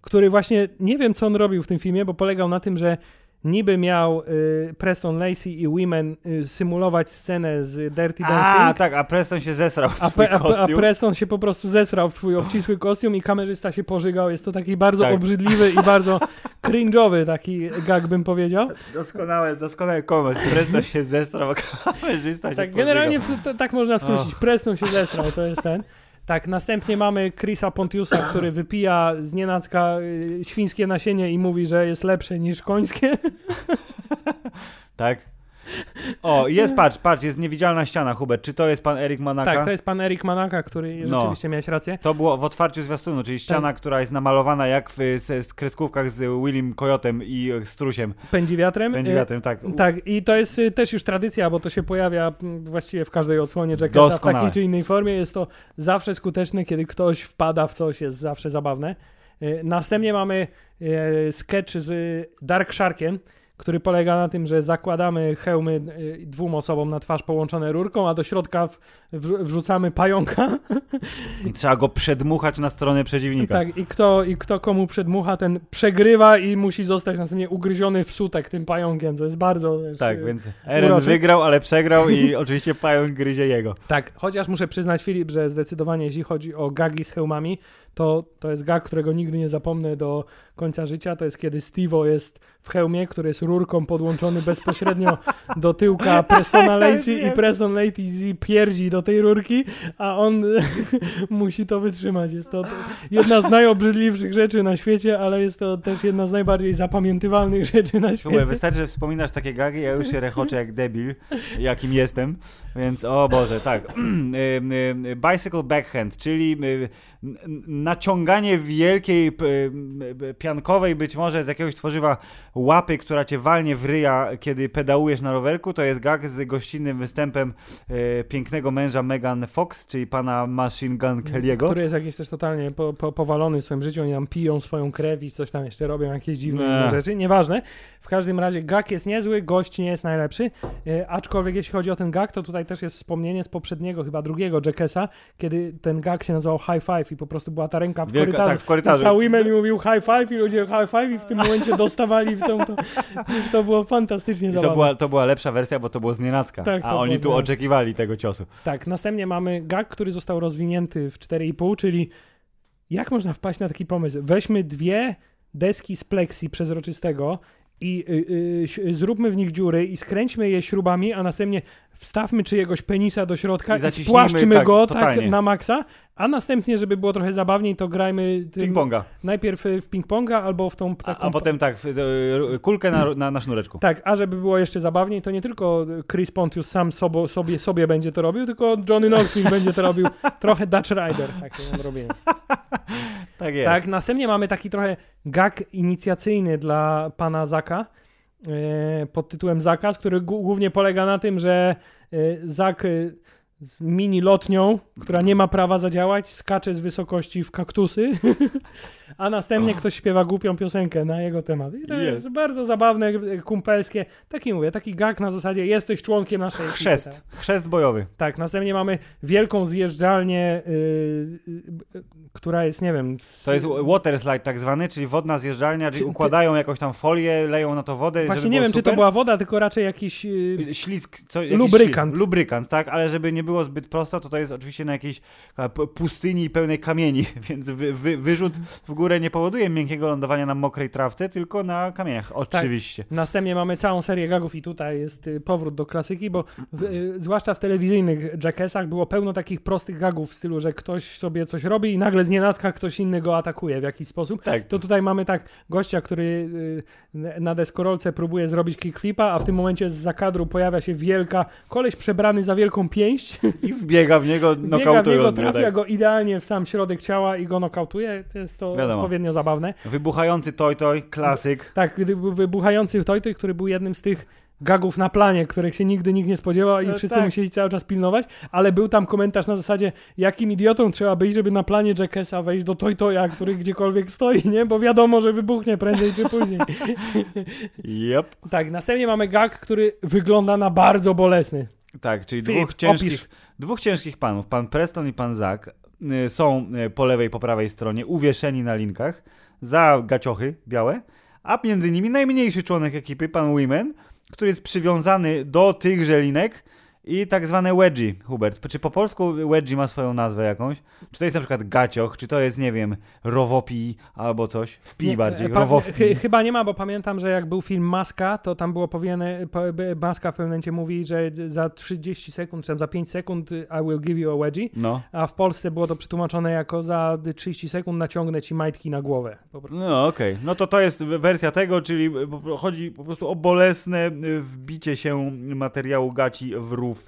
który właśnie, nie wiem co on robił w tym filmie, bo polegał na tym, że niby miał y, Preston Lacey i Women y, symulować scenę z Dirty A, Dancing. tak, a Preston się zesrał w A, swój a, a kostium. Preston się po prostu zesrał w swój obcisły kostium i kamerzysta się pożygał. Jest to taki bardzo Tak. obrzydliwy i bardzo cringe'owy taki gag bym powiedział. Doskonałe, doskonały koment. Preston się zesrał, a kamerzysta się Tak, pożygał. generalnie to, tak można skrócić. Preston się zesrał, to jest ten. Tak, następnie mamy Chrisa Pontiusa, który wypija z nienacka y, świńskie nasienie i mówi, że jest lepsze niż końskie. Tak. O, jest, patrz, patrz, jest niewidzialna ściana, Hubert. Czy to jest pan Erik Manaka? Tak, to jest pan Erik Manaka, który No. rzeczywiście miałeś rację. To było w otwarciu zwiastunu, czyli ściana, która jest namalowana jak w z, z kreskówkach z Willim Coyotem i e, Strusiem. Pędzi wiatrem. Będzie Y, wiatrem, tak. Tak, i to jest też już tradycja, bo to się pojawia właściwie w każdej odsłonie Jackasa w takiej czy innej formie. Jest to zawsze skuteczne, kiedy ktoś wpada w coś, jest zawsze zabawne. Następnie mamy sketch z Dark Sharkiem, który polega na tym, że zakładamy hełmy y, dwóm osobom na twarz połączone rurką, a do środka wrzucamy pająka. I trzeba go przedmuchać na stronę przeciwnika. Tak, i kto, i kto komu przedmucha, ten przegrywa i musi zostać następnie ugryziony w sutek tym pająkiem. To jest bardzo... Tak, y, więc Eren uroczy. wygrał, ale przegrał i oczywiście pająk gryzie jego. Tak, chociaż muszę przyznać, Filip, że zdecydowanie jeśli chodzi o gagi z hełmami, to, to jest gag, którego nigdy nie zapomnę do końca życia. To jest kiedy Steve'o jest w hełmie, który jest rurką podłączony bezpośrednio do tyłka Prestona Lacey i. Preston Lacey pierdzi do tej rurki, a on musi to wytrzymać. Jest to jedna z najobrzydliwszych rzeczy na świecie, ale jest to też jedna z najbardziej zapamiętywalnych rzeczy na Słuchaj, świecie. wystarczy, że wspominasz takie gagi, ja już się rechoczę jak debil, jakim jestem, więc o Boże, tak. Ym, y, Bicycle backhand, czyli y, naciąganie wielkiej y, piankowej być może z jakiegoś tworzywa łapy, która cię walnie w ryja, kiedy pedałujesz na rowerku, to jest gag z gościnnym występem y, pięknego męża Megan Fox, czyli pana Machine Gun Kelly'ego. Który jest jakiś też totalnie po, po, powalony w swoim życiu, oni tam piją swoją krew i coś tam jeszcze robią, jakieś dziwne Nie. rzeczy, nieważne. W każdym razie gag jest niezły, gość nie jest najlepszy, e, aczkolwiek jeśli chodzi o ten gag, to tutaj też jest wspomnienie z poprzedniego, chyba drugiego Jackasa, kiedy ten gag się nazywał High Five i po prostu była ta ręka w Wielka, korytarzu. tak, w korytarzu. Stał Women i mówił high five i ludzie high five i w tym momencie dostawali w tą, to, to było fantastycznie I to zabawne. była, to była lepsza wersja, bo to było z nienacka, Tak, to a oni tu oczekiwali tego ciosu. Tak, następnie mamy gag, który został rozwinięty w 4,5, czyli jak można wpaść na taki pomysł? Weźmy dwie deski z pleksji przezroczystego i y, y, ś- zróbmy w nich dziury i skręćmy je śrubami, a następnie wstawmy czyjegoś penisa do środka I i, spłaszczymy tak, go totalnie. tak na maksa, a następnie, żeby było trochę zabawniej, to grajmy Ping-ponga. najpierw y, w ping-ponga albo w tą A, taką... a potem tak, w- e, kulkę na, na, na sznureczku. Tak, a żeby było jeszcze zabawniej, to nie tylko Chris Pontius sam sobo, sobie, sobie będzie to robił, tylko Johnny Knoxville będzie to robił. Trochę Dutch Rider, tak to robiłem. Tak jest. Tak, następnie mamy taki trochę gag inicjacyjny dla pana Zaka pod tytułem Zakaz, który głównie polega na tym, że e, Zak e, z mini lotnią która nie ma prawa zadziałać, skacze z wysokości w kaktusy, a następnie ktoś śpiewa głupią piosenkę na jego temat. I to jest, Jest. bardzo zabawne, kumpelskie. Taki mówię, taki gag na zasadzie jesteś członkiem naszej ekipy, tak. Chrzest. Chrzest bojowy. Tak, następnie mamy wielką zjeżdżalnię, yy, yy, która jest, nie wiem... To jest water slide tak zwany, czyli wodna zjeżdżalnia, czyli Czy- układają jakąś tam folię, leją na to wodę, Właśnie nie wiem, czy super. to była woda, tylko raczej jakiś... Yy, Ślizg, co, jakiś Lubrykant. ślizg- lubrykant, tak, ale żeby nie było zbyt prosto, to to jest oczywiście na jakiejś pustyni pełnej kamieni, więc wy, wy, wyrzut w górę nie powoduje miękkiego lądowania na mokrej trawce, tylko na kamieniach, oczywiście. Następnie mamy całą serię gagów i tutaj jest y, powrót do klasyki, bo w, y, zwłaszcza w telewizyjnych Jackassach było pełno takich prostych gagów w stylu, że ktoś sobie coś robi i nagle z nienacka ktoś inny go atakuje w jakiś sposób. Tak. To tutaj mamy tak gościa, który y, na deskorolce próbuje zrobić kickflipa, a w tym momencie z zakadru pojawia się wielka, koleś przebrany za wielką pięść, I wbiega w niego, biega w nokautując niego, go, trafia tak. go idealnie w sam środek ciała i go nokautuje. To jest to Wiadomo. odpowiednio zabawne. Wybuchający toj-toj, klasyk. Tak, wybuchający Tojtoj, który był jednym z tych gagów na planie, których się nigdy nikt nie spodziewał i No wszyscy tak. musieli cały czas pilnować, ale był tam komentarz na zasadzie, jakim idiotą trzeba być, żeby na planie Jackessa wejść do Tojtoja, który gdziekolwiek stoi, nie? Bo wiadomo, że wybuchnie prędzej czy później. Yep. tak, następnie mamy gag, który wygląda na bardzo bolesny. Tak, czyli Filip, dwóch ciężkich, opisz. dwóch ciężkich panów, pan Preston i pan Zak, y, są y, po lewej, po prawej stronie uwieszeni na linkach za gaciochy białe, a między nimi najmniejszy członek ekipy, pan Women, który jest przywiązany do tychże linek i tak zwane wedgie, Hubert. Czy po polsku wedgie ma swoją nazwę jakąś? Czy to jest na przykład gacioch, czy to jest, nie wiem, rowopi albo coś? Wpi Nie, bardziej, e, pa- rowowpi. chy- Chyba nie ma, bo pamiętam, że jak był film Maska, to tam było powiedziane, po- b- Maska w pewnym momencie mówi, że za 30 sekund, czy tam za 5 sekund I will give you a wedgie. No. A w Polsce było to przetłumaczone jako za 30 sekund naciągnę ci majtki na głowę. No okej, no to to jest wersja tego, czyli chodzi po prostu o bolesne y, wbicie się materiału gaci w rów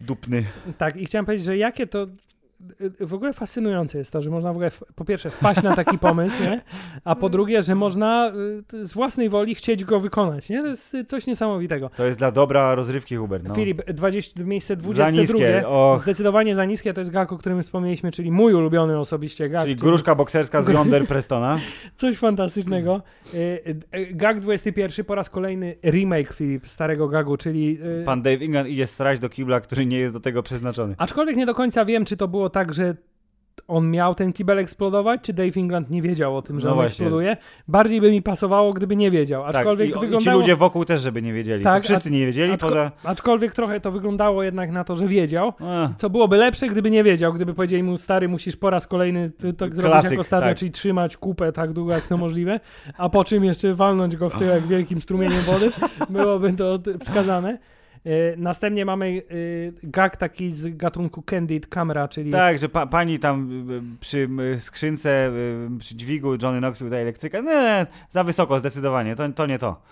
dupny. Tak, i chciałem powiedzieć, że jakie to w ogóle fascynujące jest to, że można w ogóle po pierwsze wpaść na taki pomysł, nie? a po drugie, że można y, z własnej woli chcieć go wykonać. Nie? To jest y, coś niesamowitego. To jest dla dobra rozrywki, Hubert. No. Filip, 20, miejsce Za 22. niskie, och. Zdecydowanie za niskie to jest gag, o którym wspomnieliśmy, czyli mój ulubiony osobiście gag. Czyli gruszka bokserska z Yonder Prestona. Coś fantastycznego. Y, y, y, Gag 21 po raz kolejny remake Filip starego gagu, czyli. y, Pan Dave England idzie strać do kibla, który nie jest do tego przeznaczony. Aczkolwiek nie do końca wiem, czy to było tak, że on miał ten kibel eksplodować, czy Dave England nie wiedział o tym, że No on właśnie. eksploduje. Bardziej by mi pasowało, gdyby nie wiedział. Aczkolwiek tak, i, i ci wyglądało. ludzie wokół też, żeby nie wiedzieli. Tak, to wszyscy nie wiedzieli, aczko- poza... Aczkolwiek trochę to wyglądało jednak na to, że wiedział. A, Co byłoby lepsze, gdyby nie wiedział, gdyby powiedzieli mu, stary, musisz po raz kolejny t- tak zrobić Klasyk, jak ostatnio, tak. czyli trzymać kupę tak długo jak to możliwe, a po czym jeszcze walnąć go w tyłek wielkim strumieniem wody, byłoby to wskazane. E, Następnie mamy e, gag taki z gatunku Candid Camera, czyli tak, że pa, pani tam y, przy skrzynce, przy dźwigu Johnny Knox tutaj elektryka, nie, za wysoko zdecydowanie, to, to nie to.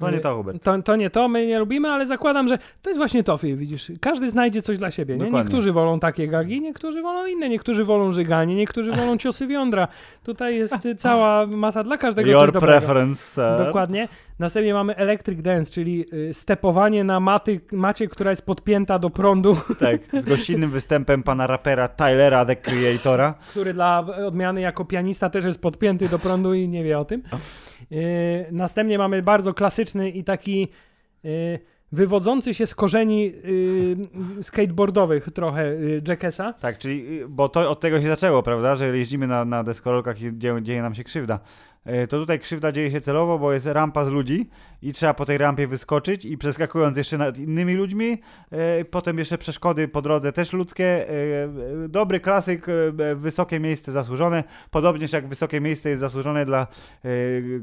To nie to, Hubert. To, to nie to, my nie lubimy, ale zakładam, że to jest właśnie to, widzisz. Każdy znajdzie coś dla siebie. Nie? Niektórzy wolą takie gagi, niektórzy wolą inne, niektórzy wolą żyganie, niektórzy wolą ciosy w jądra. Tutaj jest cała masa dla każdego Your coś dobrego. preference, sir. Dokładnie. Następnie mamy Electric Dance, czyli y, stepowanie na maty, macie, która jest podpięta do prądu, Tak, z gościnnym występem pana rapera Tylera, The Creatora. który dla odmiany jako pianista też jest podpięty do prądu i nie wie o tym. Y, Następnie mamy bardzo klasyczny i taki y, wywodzący się z korzeni y, skateboardowych trochę Jackessa. Tak, czyli, bo to od tego się zaczęło, prawda, że jeździmy na, na deskorolkach i dzieje nam się krzywda. E, To tutaj krzywda dzieje się celowo, bo jest rampa z ludzi i trzeba po tej rampie wyskoczyć i przeskakując jeszcze nad innymi ludźmi, e, potem jeszcze przeszkody po drodze też ludzkie. e, Dobry klasyk, wysokie miejsce zasłużone, podobnież jak wysokie miejsce jest zasłużone dla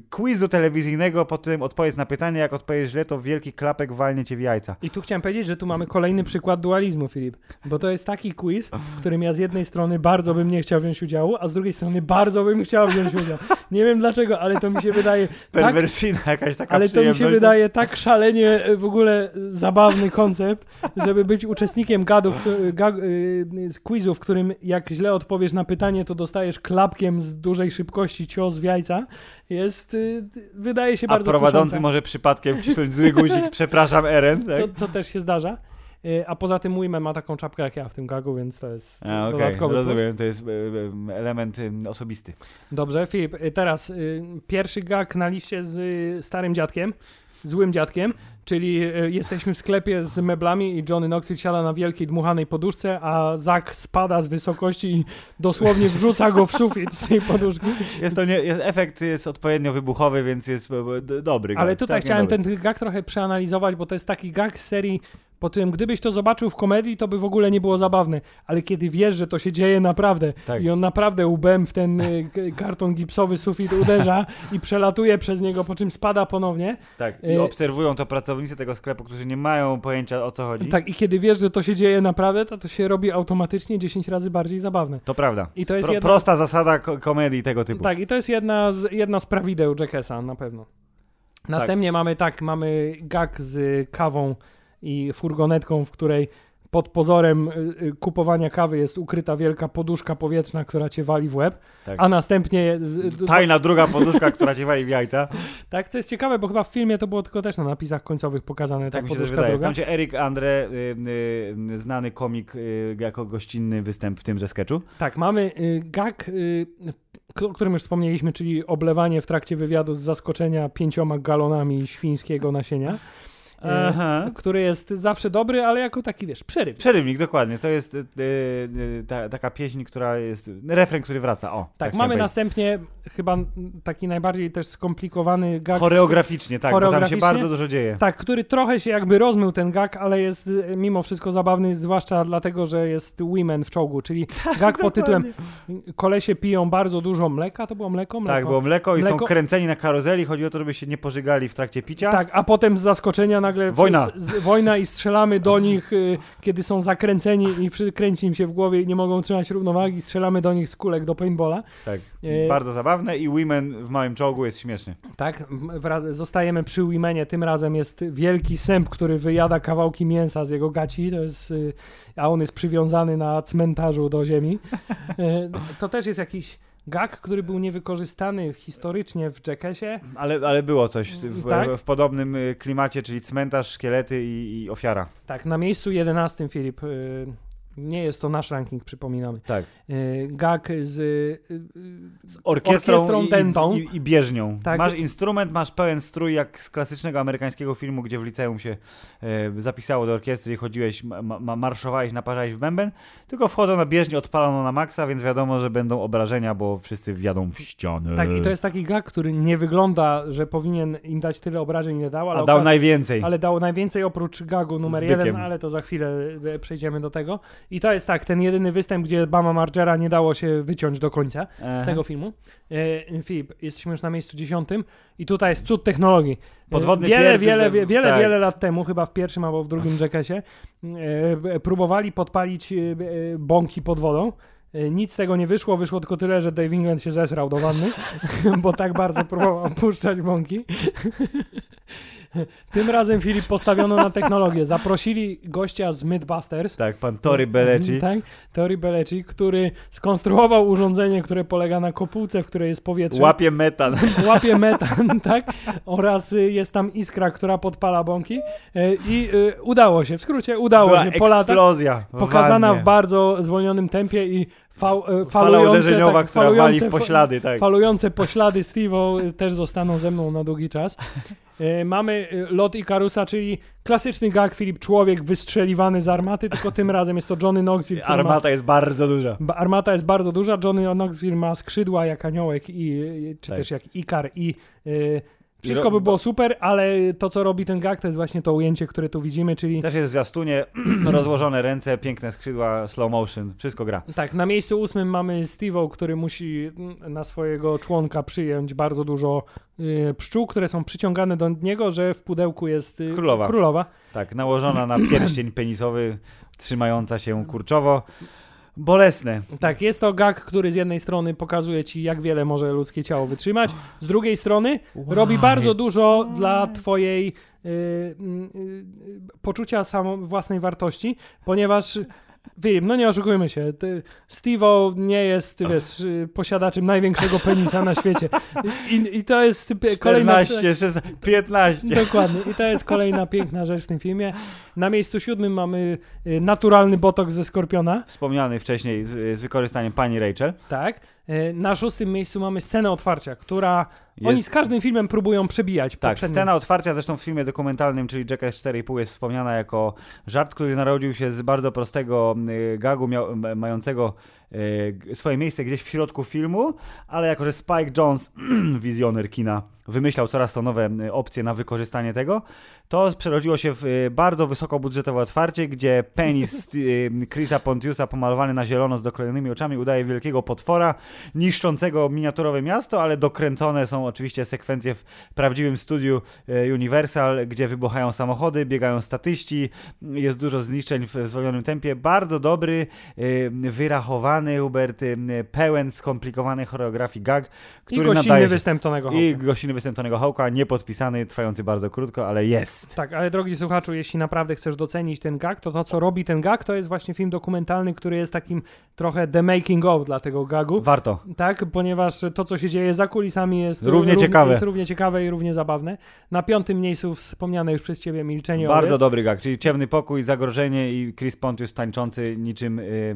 quizu telewizyjnego, potem odpowiedz na pytanie, jak odpowiedziesz źle, to wielki klapek walnie cię w jajca. I tu chciałem powiedzieć, że tu mamy kolejny przykład dualizmu, Filip. Bo to jest taki quiz, w którym ja z jednej strony bardzo bym nie chciał wziąć udziału, a z drugiej strony bardzo bym chciał wziąć udział. Nie wiem dlaczego, ale to mi się wydaje tak, Perwersyjna jakaś taka ale to mi się wydaje tak szalenie e, w ogóle e, zabawny koncept, żeby być uczestnikiem gadów, któ- ga, y, z quizu, w którym jak źle odpowiesz na pytanie, to dostajesz klapkiem z dużej szybkości cios w jajca. Jest, wydaje się A bardzo prowadzący kuszące. może przypadkiem wcisnąć zły guzik, przepraszam Eren, tak? co, co też się zdarza. Y, a poza tym Women ma taką czapkę jak ja w tym gagu, więc to jest A, okej, dodatkowy plus. rozumiem, to jest e, e, element osobisty. Dobrze, Filip, y, teraz y, pierwszy gag na liście z y, starym dziadkiem, złym dziadkiem, czyli y, jesteśmy w sklepie z meblami i Johnny Knoxville siada na wielkiej dmuchanej poduszce, a Zak spada z wysokości i dosłownie wrzuca go w sufit z tej poduszki. Jest to nie, jest, efekt jest odpowiednio wybuchowy, więc jest dobry. Ale gag, tutaj całkiem chciałem ten gag trochę przeanalizować, bo to jest taki gag z serii po tym, gdybyś to zobaczył w komedii, to by w ogóle nie było zabawne, ale kiedy wiesz, że to się dzieje naprawdę Tak. i on naprawdę łbem w ten y, karton gipsowy sufit uderza i przelatuje przez niego, po czym spada ponownie, Tak, i e, obserwują to pracownicy tego sklepu, którzy nie mają pojęcia o co chodzi. tak i kiedy wiesz, że to się dzieje naprawdę, to to się robi automatycznie 10 razy bardziej zabawne. To prawda. I to jest Pro, jedna, Prosta zasada ko- komedii tego typu. tak, i to jest jedna z, jedna z prawideł Jackessa na pewno. Następnie mamy tak, mamy gag z kawą i furgonetką, w której pod pozorem y, y, kupowania kawy jest ukryta wielka poduszka powietrzna, która cię wali w łeb, Tak. a następnie y, y, Tajna druga poduszka, która ci wali w jajca. tak, co jest ciekawe, bo chyba w filmie to było tylko też na napisach końcowych pokazane, ta Tak mi się też poduszka wydaje. druga. Tam cię Erik Andre, y, y, znany komik, y, jako gościnny występ w tymże sketchu. Tak, mamy y, gag, y, o którym już wspomnieliśmy, czyli oblewanie w trakcie wywiadu z zaskoczenia pięcioma galonami świńskiego nasienia. E, Aha. który jest zawsze dobry, ale jako taki, wiesz, przeryw. Przerywnik, dokładnie. To jest y, y, ta, taka pieśń, która jest. Refren, który wraca. O, Tak, chciałem mamy powiedzieć. następnie chyba taki najbardziej też skomplikowany gag. Choreograficznie, tak, bo tam się choreograficznie? bardzo dużo dzieje. Tak, który trochę się jakby rozmył ten gag, ale jest mimo wszystko zabawny, zwłaszcza dlatego, że jest women w czołgu, czyli gag pod tytułem Kolesie piją bardzo dużo mleka, to było mleko? mleko. Tak, było mleko i są Mleko- kręceni na karuzeli. Chodzi o to, żeby się nie pożygali w trakcie picia. Tak, a potem z zaskoczenia nagle Wojna. Z, wojna i strzelamy do nich, y, kiedy są zakręceni i wszy- kręci im się w głowie i nie mogą trzymać równowagi, strzelamy do nich z kulek do paintballa. Tak. E, Bardzo zabawne i Women w małym czołgu jest śmieszny. Tak, wraz, zostajemy przy Wimenie. Tym razem jest wielki sęp, który wyjada kawałki mięsa z jego gaci, to jest, y, a on jest przywiązany na cmentarzu do ziemi. Y, To też jest jakiś gag, który był niewykorzystany historycznie w Jackassie. Ale, ale było coś w, Tak? w, w podobnym y, klimacie, czyli cmentarz, szkielety i, i ofiara. Tak, na miejscu 11, Filip. y, Nie jest to nasz ranking, przypominamy. Tak. Y, Gag z. y, Z orkiestrą, Orkiestrą i, i, i bieżnią. Tak. Masz instrument, masz pełen strój jak z klasycznego amerykańskiego filmu, gdzie w liceum się e, zapisało do orkiestry i chodziłeś, ma, ma, marszowałeś, naparzałeś w bęben, tylko wchodzą na bieżnię odpalono na maksa, więc wiadomo, że będą obrażenia, bo wszyscy wjadą w ścianę. tak, i to jest taki gag, który nie wygląda, że powinien im dać tyle obrażeń, ile dał, ale A dał najwięcej. Ale dało najwięcej oprócz gagu numer jeden, ale to za chwilę e, przejdziemy do tego. I to jest tak, ten jedyny występ, gdzie Bama Margera nie dało się wyciąć do końca z Aha. tego filmu. E, Filip, jesteśmy już na miejscu dziesiątym i tutaj jest cud technologii. E, Podwodny wiele, wiele, wie, wiele, tak. wiele lat temu, chyba w pierwszym albo w drugim Jackassie, e, próbowali podpalić e, e, bąki pod wodą. E, Nic z tego nie wyszło, wyszło tylko tyle, że Dave England się zesrał do wanny, bo tak bardzo próbował puszczać bąki. Tym razem Filip postawiono na technologię. Zaprosili gościa z Mythbusters. Tak, pan Tory Belleci. Tak, Tory Belleci, który skonstruował urządzenie, które polega na kopułce, w której jest powietrze. Łapie metan. łapie metan, tak? Oraz y, jest tam iskra, która podpala bąki. Y, I y, udało się, w skrócie udało Była się po eksplozja. Pokazana w bardzo zwolnionym tempie i fał, y, Fala falujące, uderzeniowa, tak, która wali falujące, w poślady, tak. falujące poślady Steve'o y, też zostaną ze mną na długi czas. Y, Mamy y, lot Ikarusa, czyli klasyczny gag Filip Człowiek wystrzeliwany z armaty, tylko tym razem jest to Johnny Knoxville. który ma- Armata jest bardzo duża. Armata jest bardzo duża. Johnny Knoxville ma skrzydła jak aniołek, i, i- czy Tak. też jak Ikar i y, wszystko by było super, ale to, co robi ten gag, to jest właśnie to ujęcie, które tu widzimy, czyli Też jest w zwiastunie rozłożone ręce, piękne skrzydła, slow motion, wszystko gra. tak, na miejscu ósmym mamy Steve'o, który musi na swojego członka przyjąć bardzo dużo y, pszczół, które są przyciągane do niego, że w pudełku jest y, Królowa. królowa. Tak, nałożona na pierścień penisowy, trzymająca się kurczowo. Bolesne. Tak, jest to gag, który z jednej strony pokazuje ci, jak wiele może ludzkie ciało wytrzymać, z drugiej strony robi bardzo dużo dla twojej y, y, y, poczucia samo, własnej wartości, ponieważ Film, no nie oszukujmy się. Steve'o nie jest, wiesz, posiadaczem największego penisa na świecie. I, i to jest kolejna... 14, 16, 15. Dokładnie. I to jest kolejna piękna rzecz w tym filmie. Na miejscu siódmym mamy y, naturalny botok ze Skorpiona. Wspomniany wcześniej z wykorzystaniem pani Rachel. Tak. Y, na szóstym miejscu mamy scenę otwarcia, która jest... Oni z każdym filmem próbują przebijać. Tak, poprzednim. scena otwarcia zresztą w filmie dokumentalnym, czyli Jackass 4,5 jest wspomniana jako żart, który narodził się z bardzo prostego y, gagu mia- mającego swoje miejsce gdzieś w środku filmu, ale jako, że Spike Jones, wizjoner kina, wymyślał coraz to nowe y, opcje na wykorzystanie tego, to przerodziło się w bardzo wysokobudżetowe otwarcie, gdzie penis Chrisa Pontiusa pomalowany na zielono z doklejonymi oczami udaje wielkiego potwora, niszczącego miniaturowe miasto, ale dokręcone są oczywiście sekwencje w prawdziwym studiu Universal, gdzie wybuchają samochody, biegają statyści, jest dużo zniszczeń w zwolnionym tempie. Bardzo dobry, e, wyrachowany Hubert, pełen skomplikowanej choreografii gag, który I gościnny nadaje... występ Tonego I gościnny występ Tonego niepodpisany, trwający bardzo krótko, ale jest. Tak, ale drogi słuchaczu, jeśli naprawdę chcesz docenić ten gag, to to, co robi ten gag, to jest właśnie film dokumentalny, który jest takim trochę the making of dla tego gagu. Warto. Tak, ponieważ to, co się dzieje za kulisami jest równie ciekawe. Jest równie ciekawe i równie zabawne. Na piątym miejscu wspomniane już przez ciebie milczenie Bardzo owiec. dobry gag, czyli ciemny pokój, zagrożenie i Chris Pontius tańczący niczym, y,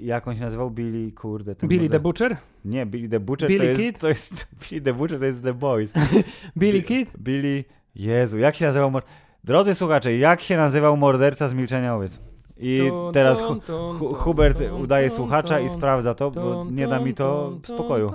jak on się nazywał? Billy, kurde. Billy model. the Butcher? Nie, Billy the Butcher Billy to, jest, to jest, Billy the Butcher to jest The Boys. Billy Kid? Billy, Jezu, jak się nazywał, drodzy słuchacze, jak się nazywał morderca z milczenia owiec? I teraz hu Hubert udaje słuchacza i sprawdza to, bo nie da mi to spokoju.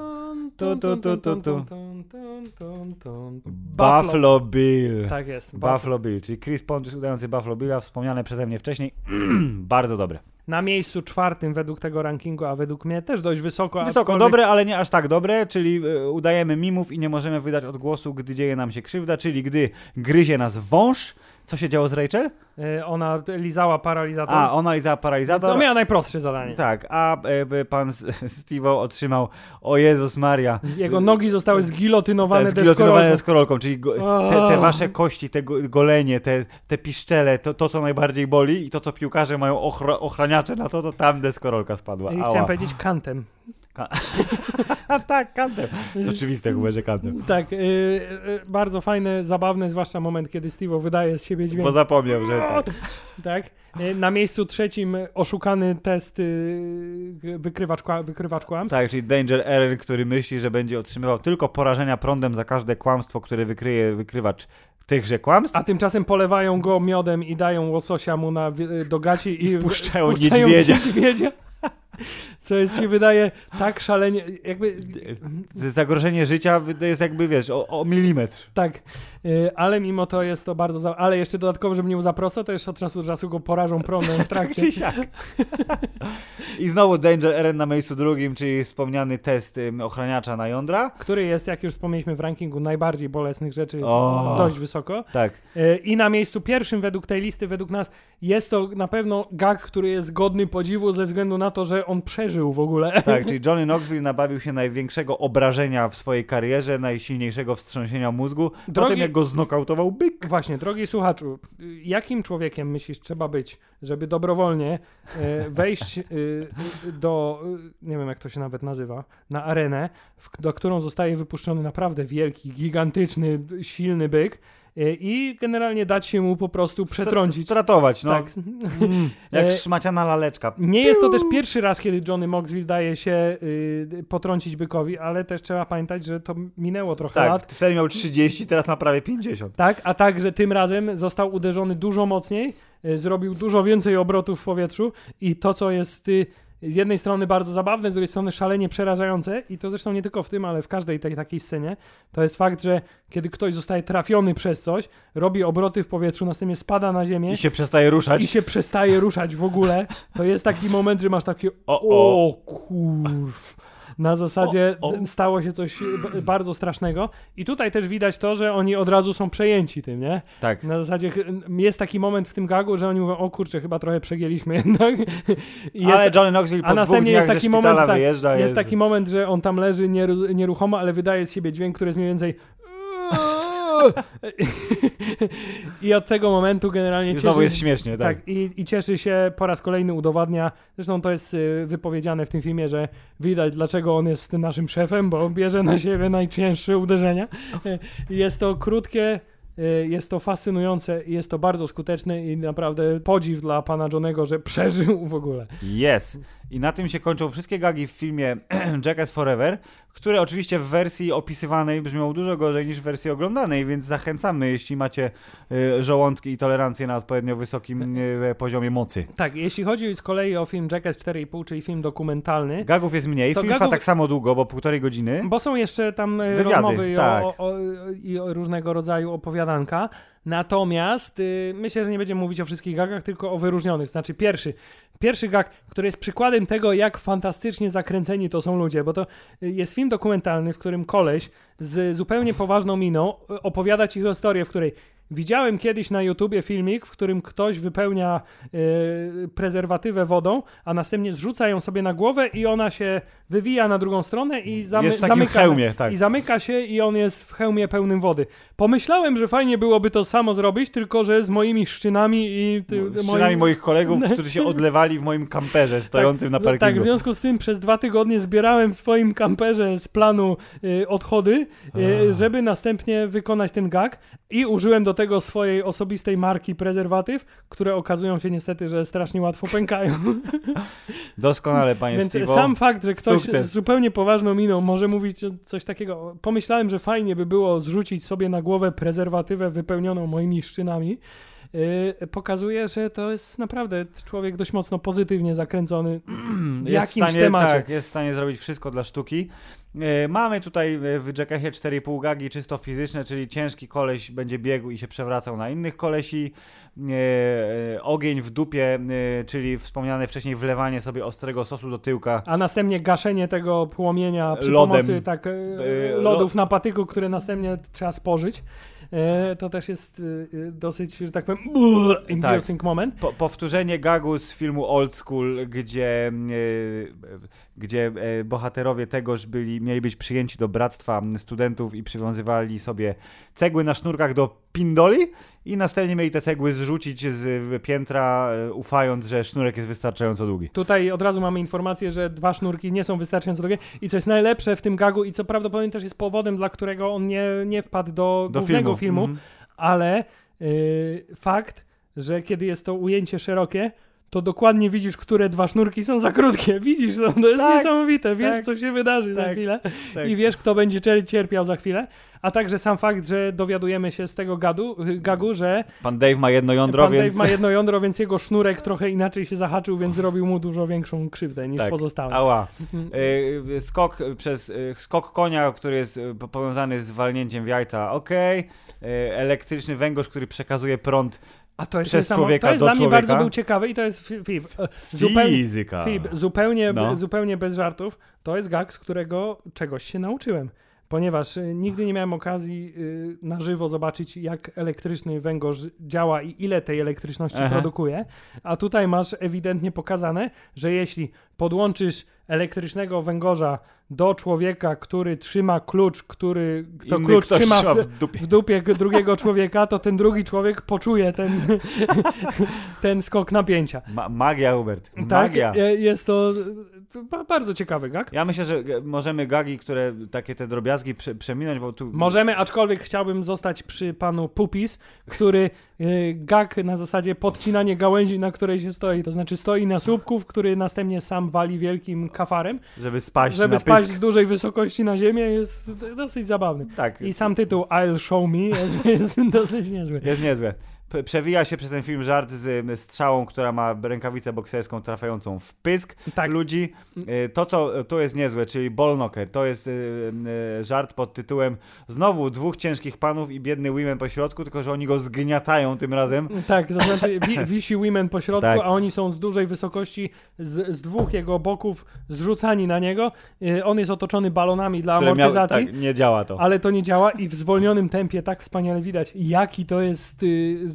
Buffalo Bill. Tak jest. Buffalo Bill, czyli Chris Pontus udający Buffalo Billa, wspomniane przeze mnie wcześniej. Bardzo dobre. Na miejscu czwartym według tego rankingu, a według mnie też dość wysoko. Wysoko, aczkolwiek... dobre, ale nie aż tak dobre, czyli y, udajemy mimów i nie możemy wydać odgłosu, gdy dzieje nam się krzywda, czyli gdy gryzie nas wąż, co się działo z Rachel? E, ona lizała paralizator. A, ona lizała paralizator. To miała najprostsze zadanie. Tak, a e, pan Steve otrzymał, o Jezus Maria. Jego nogi zostały zgilotynowane, zgilotynowane deskorolką. czyli go, te, te, wasze kości, te golenie, te, te piszczele, to, to co najbardziej boli i to co piłkarze mają ochro, ochraniacze na to, to tam deskorolka spadła. I chciałem powiedzieć kantem. Tak, kantem. Jest oczywiste, Huberze, kantem. Tak, yy, yy, bardzo fajny, zabawny, zwłaszcza moment, kiedy Steve wydaje z siebie dźwięk. Bo zapomniał, że tak. tak. Yy, na miejscu trzecim oszukany test yy, wykrywacz, wykrywacz kłamstw. Tak, czyli Danger Aaron, który myśli, że będzie otrzymywał tylko porażenia prądem za każde kłamstwo, które wykryje wykrywacz tychże kłamstw. A tymczasem polewają go miodem i dają łososia mu na, do gaci i, I wpuszczają, wpuszczają niedźwiedzia. niedźwiedzia. Co jest, mi wydaje, tak szalenie, jakby... Zagrożenie życia to jest jakby, wiesz, o, o milimetr. Tak, ale mimo to jest to bardzo... Za... Ale jeszcze dodatkowo, żeby nie był zaprosto, to jeszcze od czasu do czasu go porażą prądem w trakcie. I znowu Danger Eren na miejscu drugim, czyli wspomniany test ochraniacza na jądra. Który jest, jak już wspomnieliśmy w rankingu, najbardziej bolesnych rzeczy o, dość wysoko. Tak. Y, I na miejscu pierwszym według tej listy, według nas, jest to na pewno gag, który jest godny podziwu ze względu na to, że on przeżył w ogóle. Tak, czyli Johnny Knoxville nabawił się największego obrażenia w swojej karierze, najsilniejszego wstrząsienia mózgu, drogi... go znokautował byk. Właśnie, drogi słuchaczu, jakim człowiekiem myślisz trzeba być, żeby dobrowolnie e, wejść e, do, nie wiem jak to się nawet nazywa, na arenę, do którą zostaje wypuszczony naprawdę wielki, gigantyczny, silny byk, E, i generalnie dać się mu po prostu przetrącić. Stratować, no. Tak. Mm, jak e, szmaciana laleczka. Nie jest to też pierwszy raz, kiedy Johnny Moxville daje się y, potrącić bykowi, ale też trzeba pamiętać, że to minęło trochę tak, lat. wtedy miał 30, teraz ma prawie 50. Tak, a także tym razem został uderzony dużo mocniej, y, zrobił dużo więcej obrotów w powietrzu i to, co jest... Y, z jednej strony bardzo zabawne, z drugiej strony szalenie przerażające i to zresztą nie tylko w tym, ale w każdej tej takiej scenie, to jest fakt, że kiedy ktoś zostaje trafiony przez coś, robi obroty w powietrzu, następnie spada na ziemię i się przestaje ruszać. i się przestaje ruszać w ogóle, to jest taki moment, że masz takie o, o. kurw na zasadzie o, o. stało się coś bardzo strasznego. I tutaj też widać to, że oni od razu są przejęci tym, nie? Tak. Na zasadzie jest taki moment w tym gagu, że oni mówią, o kurczę, chyba trochę przegięliśmy jednak. Jest, ale Johnny Knoxville po a następnie jest taki moment, tak, wyjeżdża. Jest, jest taki moment, że on tam leży nieruchomo, ale wydaje z siebie dźwięk, który jest mniej więcej I od tego momentu generalnie I cieszy, znowu jest śmiesznie, tak. tak, i, i cieszy się po raz kolejny udowadnia, zresztą to jest y, wypowiedziane w tym filmie, że widać dlaczego on jest naszym szefem, bo bierze na siebie najcięższe uderzenia. Jest to krótkie, y, jest to fascynujące i jest to bardzo skuteczne i naprawdę podziw dla pana Johnego, że przeżył w ogóle. Yes. I na tym się kończą wszystkie gagi w filmie Jackass Forever, które oczywiście w wersji opisywanej brzmią dużo gorzej niż w wersji oglądanej, więc zachęcamy, jeśli macie y, żołądki i tolerancję na odpowiednio wysokim y, poziomie mocy. Tak, jeśli chodzi z kolei o film Jackass 4,5, czyli film dokumentalny, Gagów jest mniej, film trwa gagów- tak samo długo, bo półtorej godziny. Bo są jeszcze tam e, Wywiady, rozmowy i, tak. o, o, i o różnego rodzaju opowiadanka. Natomiast y, myślę, że nie będziemy mówić o wszystkich gagach, tylko o wyróżnionych. Znaczy pierwszy, pierwszy gag, który jest przykładem tego, jak fantastycznie zakręceni to są ludzie, bo to y, jest film dokumentalny, w którym koleś z zupełnie poważną miną y, opowiada ci historię, w której Widziałem kiedyś na YouTubie filmik, w którym ktoś wypełnia y, prezerwatywę wodą, a następnie zrzuca ją sobie na głowę i ona się wywija na drugą stronę i zamy, Jest w takim zamyka, hełmie, tak. i zamyka się i on jest w hełmie pełnym wody. Pomyślałem, że fajnie byłoby to samo zrobić, tylko że z moimi szczynami i ty, Z przynajmniej moich kolegów, którzy się odlewali w moim kamperze stojącym na no Tak, w parkingu. związku z tym przez dwa tygodnie zbierałem w swoim kamperze z planu y, odchody, y, żeby następnie wykonać ten gag i użyłem do tego swojej osobistej marki prezerwatyw, które okazują się niestety, że strasznie łatwo pękają. Doskonale, panie Więc Steve'o. sam fakt, że ktoś Sukces. z zupełnie poważną miną może mówić coś takiego. Pomyślałem, że fajnie by było zrzucić sobie na głowę prezerwatywę wypełnioną moimi szczynami. Yy, pokazuje, że to jest naprawdę człowiek dość mocno pozytywnie zakręcony w jest jakimś stanie, temacie. Tak, jest w stanie zrobić wszystko dla sztuki. E, mamy tutaj w Jackassie 4,5 gagi czysto fizyczne, czyli ciężki koleś będzie biegł i się przewracał na innych kolesi. E, ogień w dupie, czyli wspomniane wcześniej wlewanie sobie ostrego sosu do tyłka. A następnie gaszenie tego płomienia przy Lodem. pomocy tak, lodów na patyku, które następnie trzeba spożyć. E, to też jest e, e, dosyć, że tak powiem, inducing moment. Po, powtórzenie gagu z filmu Old School, gdzie, e, gdzie e, bohaterowie tegoż byli, mieli być przyjęci do bractwa studentów i przywiązywali sobie cegły na sznurkach do pindoli i następnie mieli te cegły zrzucić z piętra, e, ufając, że sznurek jest wystarczająco długi. Tutaj od razu mamy informację, że dwa sznurki nie są wystarczająco długie i co jest najlepsze w tym gagu i co prawdopodobnie też jest powodem, dla którego on nie, nie wpadł do, Do głównego filmu. filmu, Mhm. ale y, fakt, że kiedy jest to ujęcie szerokie, to dokładnie widzisz, które dwa sznurki są za krótkie. Widzisz, to, to jest Tak, niesamowite. Wiesz, tak, co się wydarzy za tak, chwilę tak. i wiesz, kto będzie cie- cierpiał za chwilę. A także sam fakt, że dowiadujemy się z tego gadu, gagu, że Pan Dave ma jedno jądro, pan więc... Dave ma jedno jądro, więc jego sznurek trochę inaczej się zahaczył, więc zrobił mu dużo większą krzywdę niż Tak. pozostałe. Ała. Mhm. E, skok przez e, skok konia, który jest po- powiązany z walnięciem w jajca, okej. E, Elektryczny węgorz, który przekazuje prąd. A to jest, Przez człowieka to jest do dla mnie człowieka. bardzo był ciekawy i to jest fi- fi- zupełnie, Fizyka. Fib, zupełnie, No. zupełnie bez żartów. To jest gag, z którego czegoś się nauczyłem. Ponieważ y, nigdy nie miałem okazji y, na żywo zobaczyć, jak elektryczny węgorz działa i ile tej elektryczności Aha. produkuje. A tutaj masz ewidentnie pokazane, że jeśli podłączysz elektrycznego węgorza do człowieka, który trzyma klucz, który to Inny klucz trzyma w, w dupie. w dupie drugiego człowieka, to ten drugi człowiek poczuje ten, ten skok napięcia. Ma magia, Hubert. Tak, Magia. e, jest to bardzo ciekawy gag. Ja myślę, że możemy gagi, które takie te drobiazgi prze, przeminąć, bo tu. Możemy, aczkolwiek chciałbym zostać przy panu Pupis, który e, gag na zasadzie podcinanie gałęzi, na której się stoi. To znaczy stoi na słupku, w który następnie sam wali wielkim kafarem, Żeby spaść żeby spaść pysk. z dużej wysokości na ziemię jest dosyć zabawny. Tak. I sam tytuł I'll Show Me jest, jest dosyć niezły. Jest niezłe. Przewija się przez ten film żart z strzałą, która ma rękawicę bokserską trafiającą w pysk Tak, ludzi. Y, To, co to jest niezłe, czyli ball knocker, to jest y, y, żart pod tytułem znowu dwóch ciężkich panów i biedny women po środku, tylko że oni go zgniatają tym razem. tak, to znaczy wi wisi women po środku, Tak. a oni są z dużej wysokości, z, z dwóch jego boków zrzucani na niego. On jest otoczony balonami dla które miał- amortyzacji. tak, nie działa to. Ale to nie działa i w zwolnionym tempie tak wspaniale widać, jaki to jest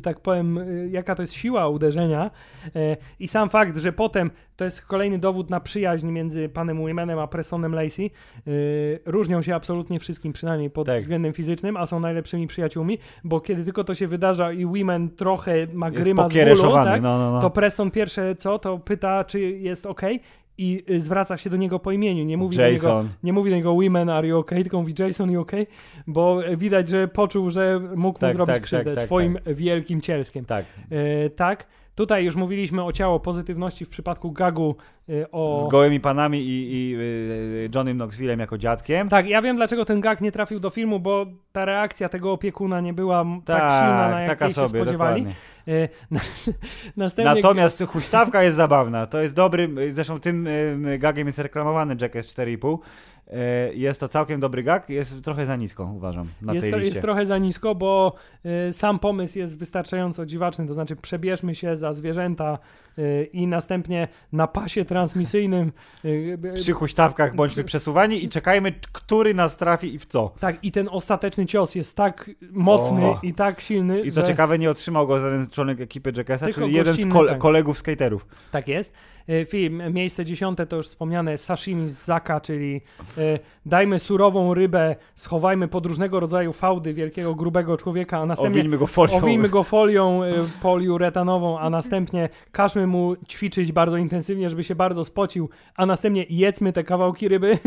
tak powiem, y, jaka to jest siła uderzenia. E, I sam fakt, że potem to jest kolejny dowód na przyjaźń między panem Wimenem a Prestonem Lacey. Y, różnią się absolutnie wszystkim, przynajmniej pod Tak. względem fizycznym, a są najlepszymi przyjaciółmi, bo kiedy tylko to się wydarza i Wimen trochę ma gryma z bólu, tak, no, no, no. to Preston pierwsze co, to pyta, czy jest ok i y, zwraca się do niego po imieniu. Nie mówi do niego, Jason. nie mówi do niego women are you okay, tylko mówi Jason you okay, bo e, widać, że poczuł, że mógł mu Tak, zrobić tak, krzywdę tak, tak, swoim wielkim cielskiem. Tak. E, tak, tutaj już mówiliśmy o ciało pozytywności w przypadku gagu e, o... Z gołymi panami i, i y, Johnnym Knoxvillem jako dziadkiem. Tak, ja wiem dlaczego ten gag nie trafił do filmu, bo ta reakcja tego opiekuna nie była tak, Tak, silna, na jakiej się sobie, spodziewali. na, następnie... Natomiast huśtawka jest zabawna. To jest dobry, zresztą tym y, gagiem jest reklamowany Jackass 4,5. Y, Jest to całkiem dobry gag, jest trochę za nisko, uważam, na jest, tej to, liście. jest trochę za nisko, bo y, sam pomysł jest wystarczająco dziwaczny, to znaczy przebierzmy się za zwierzęta y, i następnie na pasie transmisyjnym Przy huśtawkach bądźmy przesuwani i czekajmy, który nas trafi i w co. tak i ten ostateczny cios jest tak mocny O. i tak silny, I co że ciekawe, nie otrzymał go żaden członek ekipy Jackassa, Tylko czyli jeden z kole- tak. kolegów skaterów. tak jest. Y, Film, miejsce dziesiąte to już wspomniane sashimi z Zaka, czyli y, dajmy surową rybę, schowajmy pod różnego rodzaju fałdy wielkiego, grubego człowieka, a następnie Owinmy go folią. Owijmy go folią y, poliuretanową, a następnie każmy mu ćwiczyć bardzo intensywnie, żeby się bardzo spocił, a następnie jedzmy te kawałki ryby.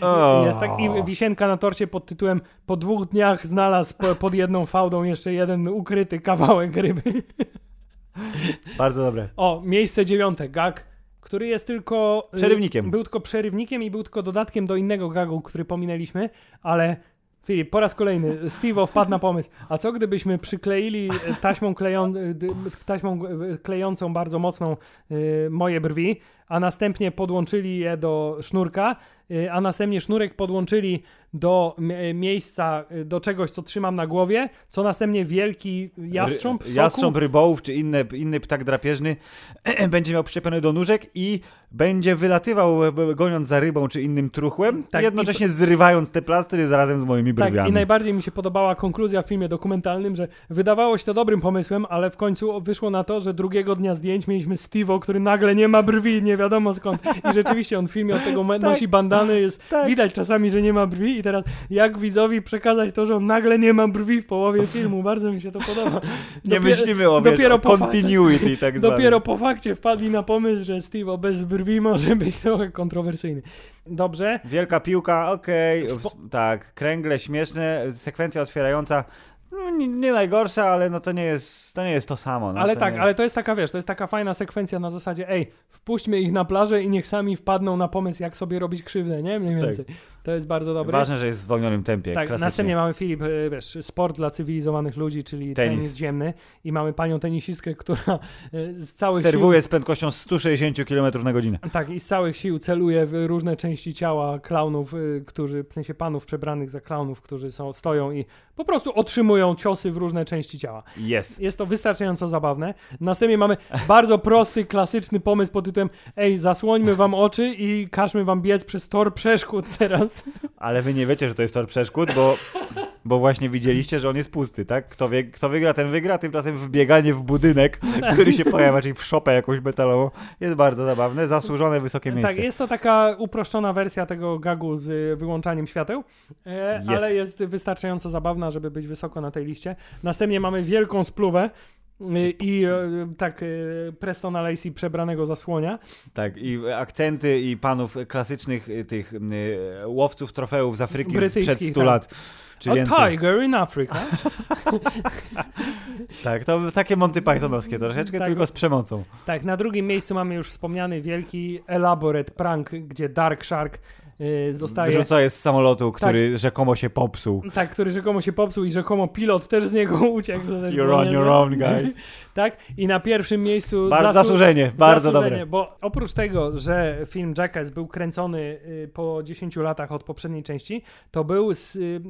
O. Jest tak i wisienka na torcie pod tytułem po dwóch dniach znalazł po, pod jedną fałdą jeszcze jeden ukryty kawałek ryby. Bardzo dobre. O, miejsce dziewiąte, gag, który jest tylko... y, Przerywnikiem. Był tylko przerywnikiem i był tylko dodatkiem do innego gagu, który pominęliśmy, ale... Filip, po raz kolejny, Steve wpadł na pomysł, a co gdybyśmy przykleili taśmą, kleją, d- taśmą e, klejącą bardzo mocną moje brwi, a następnie podłączyli je do sznurka, e, a następnie sznurek podłączyli do miejsca, e, do czegoś, co trzymam na głowie, co następnie wielki jastrząb, soku, jastrząb rybołów, czy inny, inny ptak drapieżny będzie miał przyczepiony do nóżek i będzie wylatywał e, goniąc za rybą czy innym truchłem, Tak, jednocześnie zrywając te plastry razem z moimi Tak, brwiami. i najbardziej mi się podobała konkluzja w filmie dokumentalnym, że wydawało się to dobrym pomysłem, ale w końcu wyszło na to, że drugiego dnia zdjęć mieliśmy Steve'o, który nagle nie ma brwi, nie wiadomo skąd. I rzeczywiście on w filmie od tego Tak. nosi bandany, jest Tak. widać czasami, że nie ma brwi i teraz jak widzowi przekazać to, że on nagle nie ma brwi w połowie filmu, bardzo mi się to podoba. Nie Dopiero- myślimy o, dopiero po continuity tak. Dopiero po fakcie wpadli na pomysł, że Steve'o bez brwi może być trochę kontrowersyjny. Dobrze, Wielka piłka, okej, ws- tak, kręgle śmieszne, sekwencja otwierająca, no, nie, nie najgorsza, ale no to nie jest to, nie jest to samo. No, ale to tak, ale to jest taka, wiesz, to jest taka fajna sekwencja na zasadzie, ej, wpuśćmy ich na plażę i niech sami wpadną na pomysł, jak sobie robić krzywdę, nie? Mniej Tak. To jest bardzo dobre. Ważne, że jest w zwolnionym tempie, tak, klasycznie. następnie mamy Filip, e, wiesz, sport dla cywilizowanych ludzi, czyli tenis, Tenis. ziemny i mamy panią tenisistkę, która e, z całych Serwuje z prędkością 160 km na godzinę. sił, tak, i z całych sił celuje w różne części ciała klaunów, y, którzy, w sensie panów przebranych za klaunów, którzy są, stoją i po prostu otrzymują ciosy w różne części ciała. Jest. Jest to wystarczająco zabawne. Następnie mamy bardzo prosty, klasyczny pomysł pod tytułem ej, zasłońmy wam oczy i każmy wam biec przez tor przeszkód teraz. Ale wy nie wiecie, że to jest tor przeszkód, bo, bo właśnie widzieliście, że on jest pusty, tak? Kto, wie, kto wygra, ten wygra, tymczasem wbieganie w budynek, który się pojawia, czyli w szopę jakąś metalową, jest bardzo zabawne, zasłużone wysokie miejsce. Tak, jest to taka uproszczona wersja tego gagu z wyłączaniem świateł, e, ale jest wystarczająco zabawna, żeby być wysoko na tej liście. Następnie mamy wielką spluwę i e, tak y, Prestona Lacey przebranego za słonia. Tak, i akcenty i panów klasycznych y, tych y, łowców trofeów z Afryki sprzed 100 tak. lat. Czy A więcej. tiger in Africa. Tak, to takie Monty Pythonowskie troszeczkę, Tak. tylko z przemocą. Tak, na drugim miejscu mamy już wspomniany wielki elaborate prank, gdzie Dark Shark y, zostaje... Wyrzucaje z samolotu, który rzekomo się popsuł. Tak, który rzekomo się popsuł i rzekomo pilot też z niego uciekł. You're on niezłe. your own, guys. Tak, i na pierwszym miejscu... Bardzo zasłu- zasłużenie, bardzo zasłużenie, dobre. Bo oprócz tego, że film Jackass był kręcony y, po 10 latach od poprzedniej części, to był, z, y,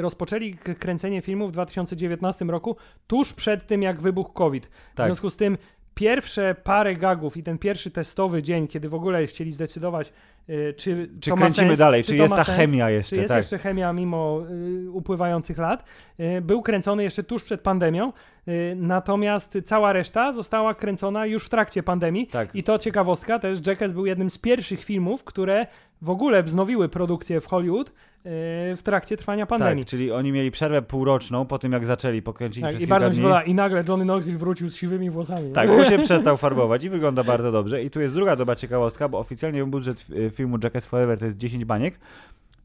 rozpoczęli kręcenie filmu w 2019 roku, tuż przed tym, jak wybuchł COVID. W Tak. związku z tym pierwsze parę gagów i ten pierwszy testowy dzień, kiedy w ogóle chcieli zdecydować, y, czy, Czy kręcimy sens, dalej, czy, czy, jest ta sens, chemia czy jeszcze, jest tak. jeszcze chemia mimo y, upływających lat. Y, był kręcony jeszcze tuż przed pandemią y, natomiast cała reszta została kręcona już w trakcie pandemii. Tak. I to ciekawostka też, Jackass był jednym z pierwszych filmów, które w ogóle wznowiły produkcję w Hollywood w trakcie trwania pandemii. Tak, czyli oni mieli przerwę półroczną po tym, jak zaczęli pokręcić Tak, przez I bardzo dni. I nagle Johnny Knoxville wrócił z siwymi włosami. Tak, bo się przestał farbować i wygląda bardzo dobrze. I tu jest druga dobra ciekawostka, bo oficjalnie budżet y, filmu Jackass Forever to jest 10 baniek,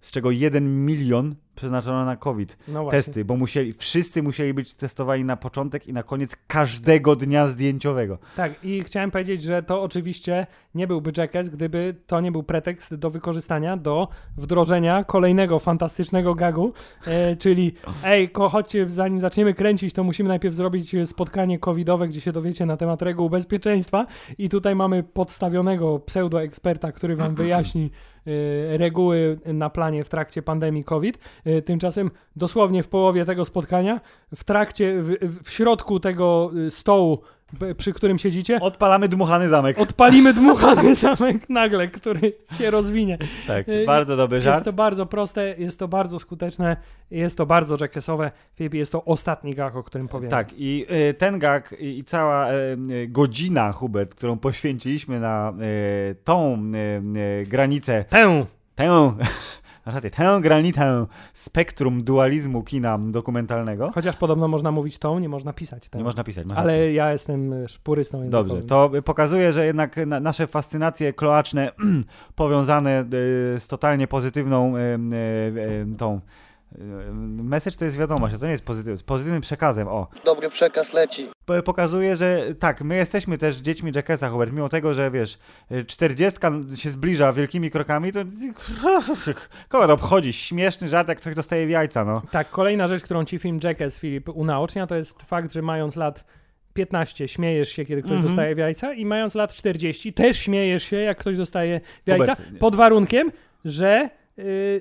z czego 1 milion przeznaczono na COVID. No. Testy, bo musieli, wszyscy musieli być testowani na początek i na koniec każdego dnia zdjęciowego. Tak, i chciałem powiedzieć, że to oczywiście nie byłby Jackass, gdyby to nie był pretekst do wykorzystania, do wdrożenia kolejnego fantastycznego gagu, e, czyli ej, ko, chodźcie, zanim zaczniemy kręcić, to musimy najpierw zrobić spotkanie covidowe, gdzie się dowiecie na temat reguł bezpieczeństwa i tutaj mamy podstawionego pseudoeksperta, który wam wyjaśni reguły na planie w trakcie pandemii COVID. E, Tymczasem dosłownie w połowie tego spotkania, w trakcie, w, w- środku tego e, stołu, przy którym siedzicie, Odpalamy dmuchany zamek. odpalimy dmuchany zamek nagle, który się rozwinie. Tak, y, bardzo dobry Jest żart. to bardzo proste, jest to bardzo skuteczne, jest to bardzo jackassowe. Filip, jest to ostatni gag, o którym powiem. Tak, i y, ten gag i, cała y, godzina, Hubert, którą poświęciliśmy na tą granicę, Tę! tę, raczej, tę granicę spektrum dualizmu kina dokumentalnego. Chociaż podobno można mówić tą, nie można pisać. Nie można pisać. rację. Ale ja jestem e, purystą językowym. Dobrze, to pokazuje, że jednak na, nasze fascynacje kloaczne powiązane y, z totalnie pozytywną y, y, tą message to jest wiadomość, a to nie jest pozytyw, z pozytywnym przekazem, o. Dobry przekaz leci. Po- Pokazuje, że tak, my jesteśmy też dziećmi Jackessa, Hubert, mimo tego, że wiesz, y, czterdziestka się zbliża wielkimi krokami, to kogo to obchodzi? Śmieszny żart, jak ktoś dostaje w jajca, no. Tak, kolejna rzecz, którą ci film Jackass, Filip, unaocznia, to jest fakt, że mając lat 15 śmiejesz się, kiedy ktoś Mhm. dostaje w jajca i mając lat 40 też śmiejesz się, jak ktoś dostaje w jajca, Hubert, pod warunkiem, że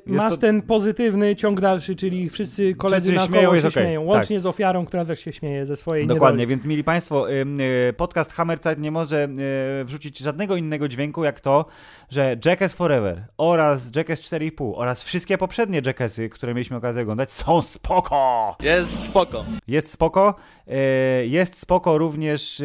masz to- ten pozytywny ciąg dalszy, czyli wszyscy koledzy Wszyscy naokoło śmieją, się okej, śmieją, łącznie z ofiarą, która też się śmieje ze swojej Dokładnie, niedoli. więc mili Państwo, y, podcast Hammerzeit nie może y, wrzucić żadnego innego dźwięku jak to, że Jackass Forever oraz Jackass 4,5 oraz wszystkie poprzednie Jackassy, które mieliśmy okazję oglądać, są spoko! Jest spoko. Jest spoko. y, Jest spoko również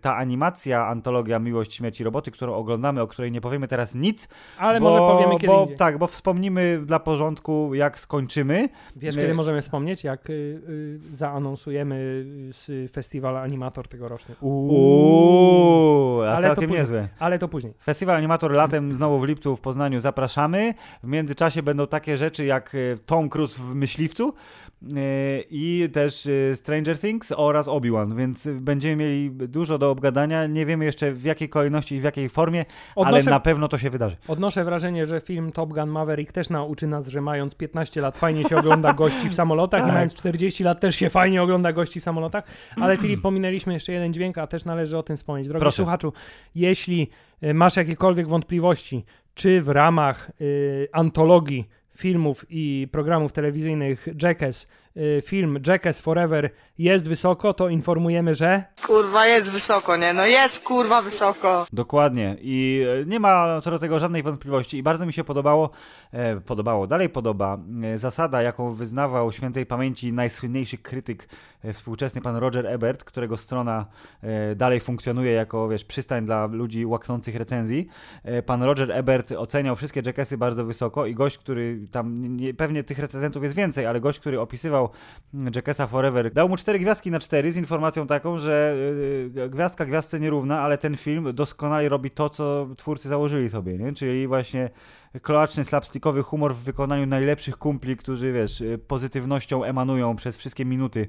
ta animacja, antologia Miłość, Śmierć i Roboty, którą oglądamy, o której nie powiemy teraz nic. Ale bo, może powiemy kiedy bo, indziej. Tak, bo wspomnimy dla porządku, jak skończymy. Wiesz, kiedy możemy wspomnieć, jak y, y, zaanonsujemy y, s- festiwal Animator tegoroczny. Uuu, a Ale to całkiem później. niezłe. Ale to później. Festiwal Animator latem znowu w lipcu w Poznaniu zapraszamy. W międzyczasie będą takie rzeczy jak e, Tom Cruise w Myśliwcu i też e, Stranger Things oraz Obi-Wan, więc będziemy mieli dużo do obgadania. Nie wiemy jeszcze w jakiej kolejności i w jakiej formie, ale Odnoszę, na pewno to się wydarzy. odnoszę wrażenie, że film Top Gun Maverick też nauczy nas, że mając 15 lat fajnie się ogląda gości w samolotach i Tak. mając 40 lat też się fajnie ogląda gości w samolotach. Ale Filip, pominęliśmy jeszcze jeden dźwięk, a też należy o tym wspomnieć. Drogi Proszę. słuchaczu, jeśli y, masz jakiekolwiek wątpliwości, czy w ramach y, antologii filmów i programów telewizyjnych Jackass, film Jackass Forever jest wysoko, to informujemy, że Kurwa, jest wysoko, nie? No jest kurwa wysoko. Dokładnie i e, nie ma co do tego żadnej wątpliwości i bardzo mi się podobało, e, podobało, dalej podoba e, zasada, jaką wyznawał świętej pamięci najsłynniejszy krytyk e, współczesny pan Roger Ebert, którego strona e, dalej funkcjonuje jako, wiesz, przystań dla ludzi łaknących recenzji. E, pan Roger Ebert oceniał wszystkie Jackassy bardzo wysoko i gość, który tam, nie, pewnie tych recenzentów jest więcej, ale gość, który opisywał mm, Jackassa Forever, dał mu cztery gwiazdki na cztery z informacją taką, że y, gwiazdka gwiazdce nierówna, ale ten film doskonale robi to, co twórcy założyli sobie, nie? Czyli właśnie kloaczny, slapstickowy humor w wykonaniu najlepszych kumpli, którzy, wiesz, y, pozytywnością emanują przez wszystkie minuty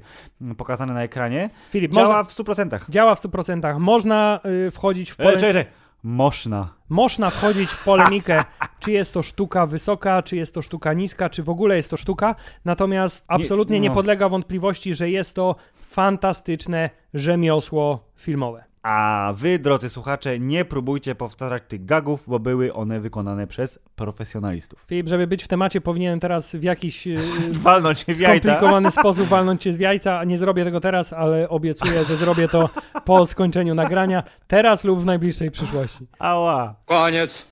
pokazane na ekranie. Filip, Działa można, w 100%. działa w 100%. Można y, wchodzić w E, pole... czekaj, czekaj. Można. Można wchodzić w polemikę, czy jest to sztuka wysoka, czy jest to sztuka niska, czy w ogóle jest to sztuka. Natomiast absolutnie nie no. podlega wątpliwości, że jest to fantastyczne rzemiosło filmowe. A wy, drodzy słuchacze, nie próbujcie powtarzać tych gagów, bo były one wykonane przez profesjonalistów. Filip, żeby być w temacie, powinienem teraz w jakiś y, Walnąć się w jajca. skomplikowany sposób walnąć cię z jajca. Nie zrobię tego teraz, ale obiecuję, że zrobię to po skończeniu nagrania, teraz lub w najbliższej przyszłości. Ała. Koniec.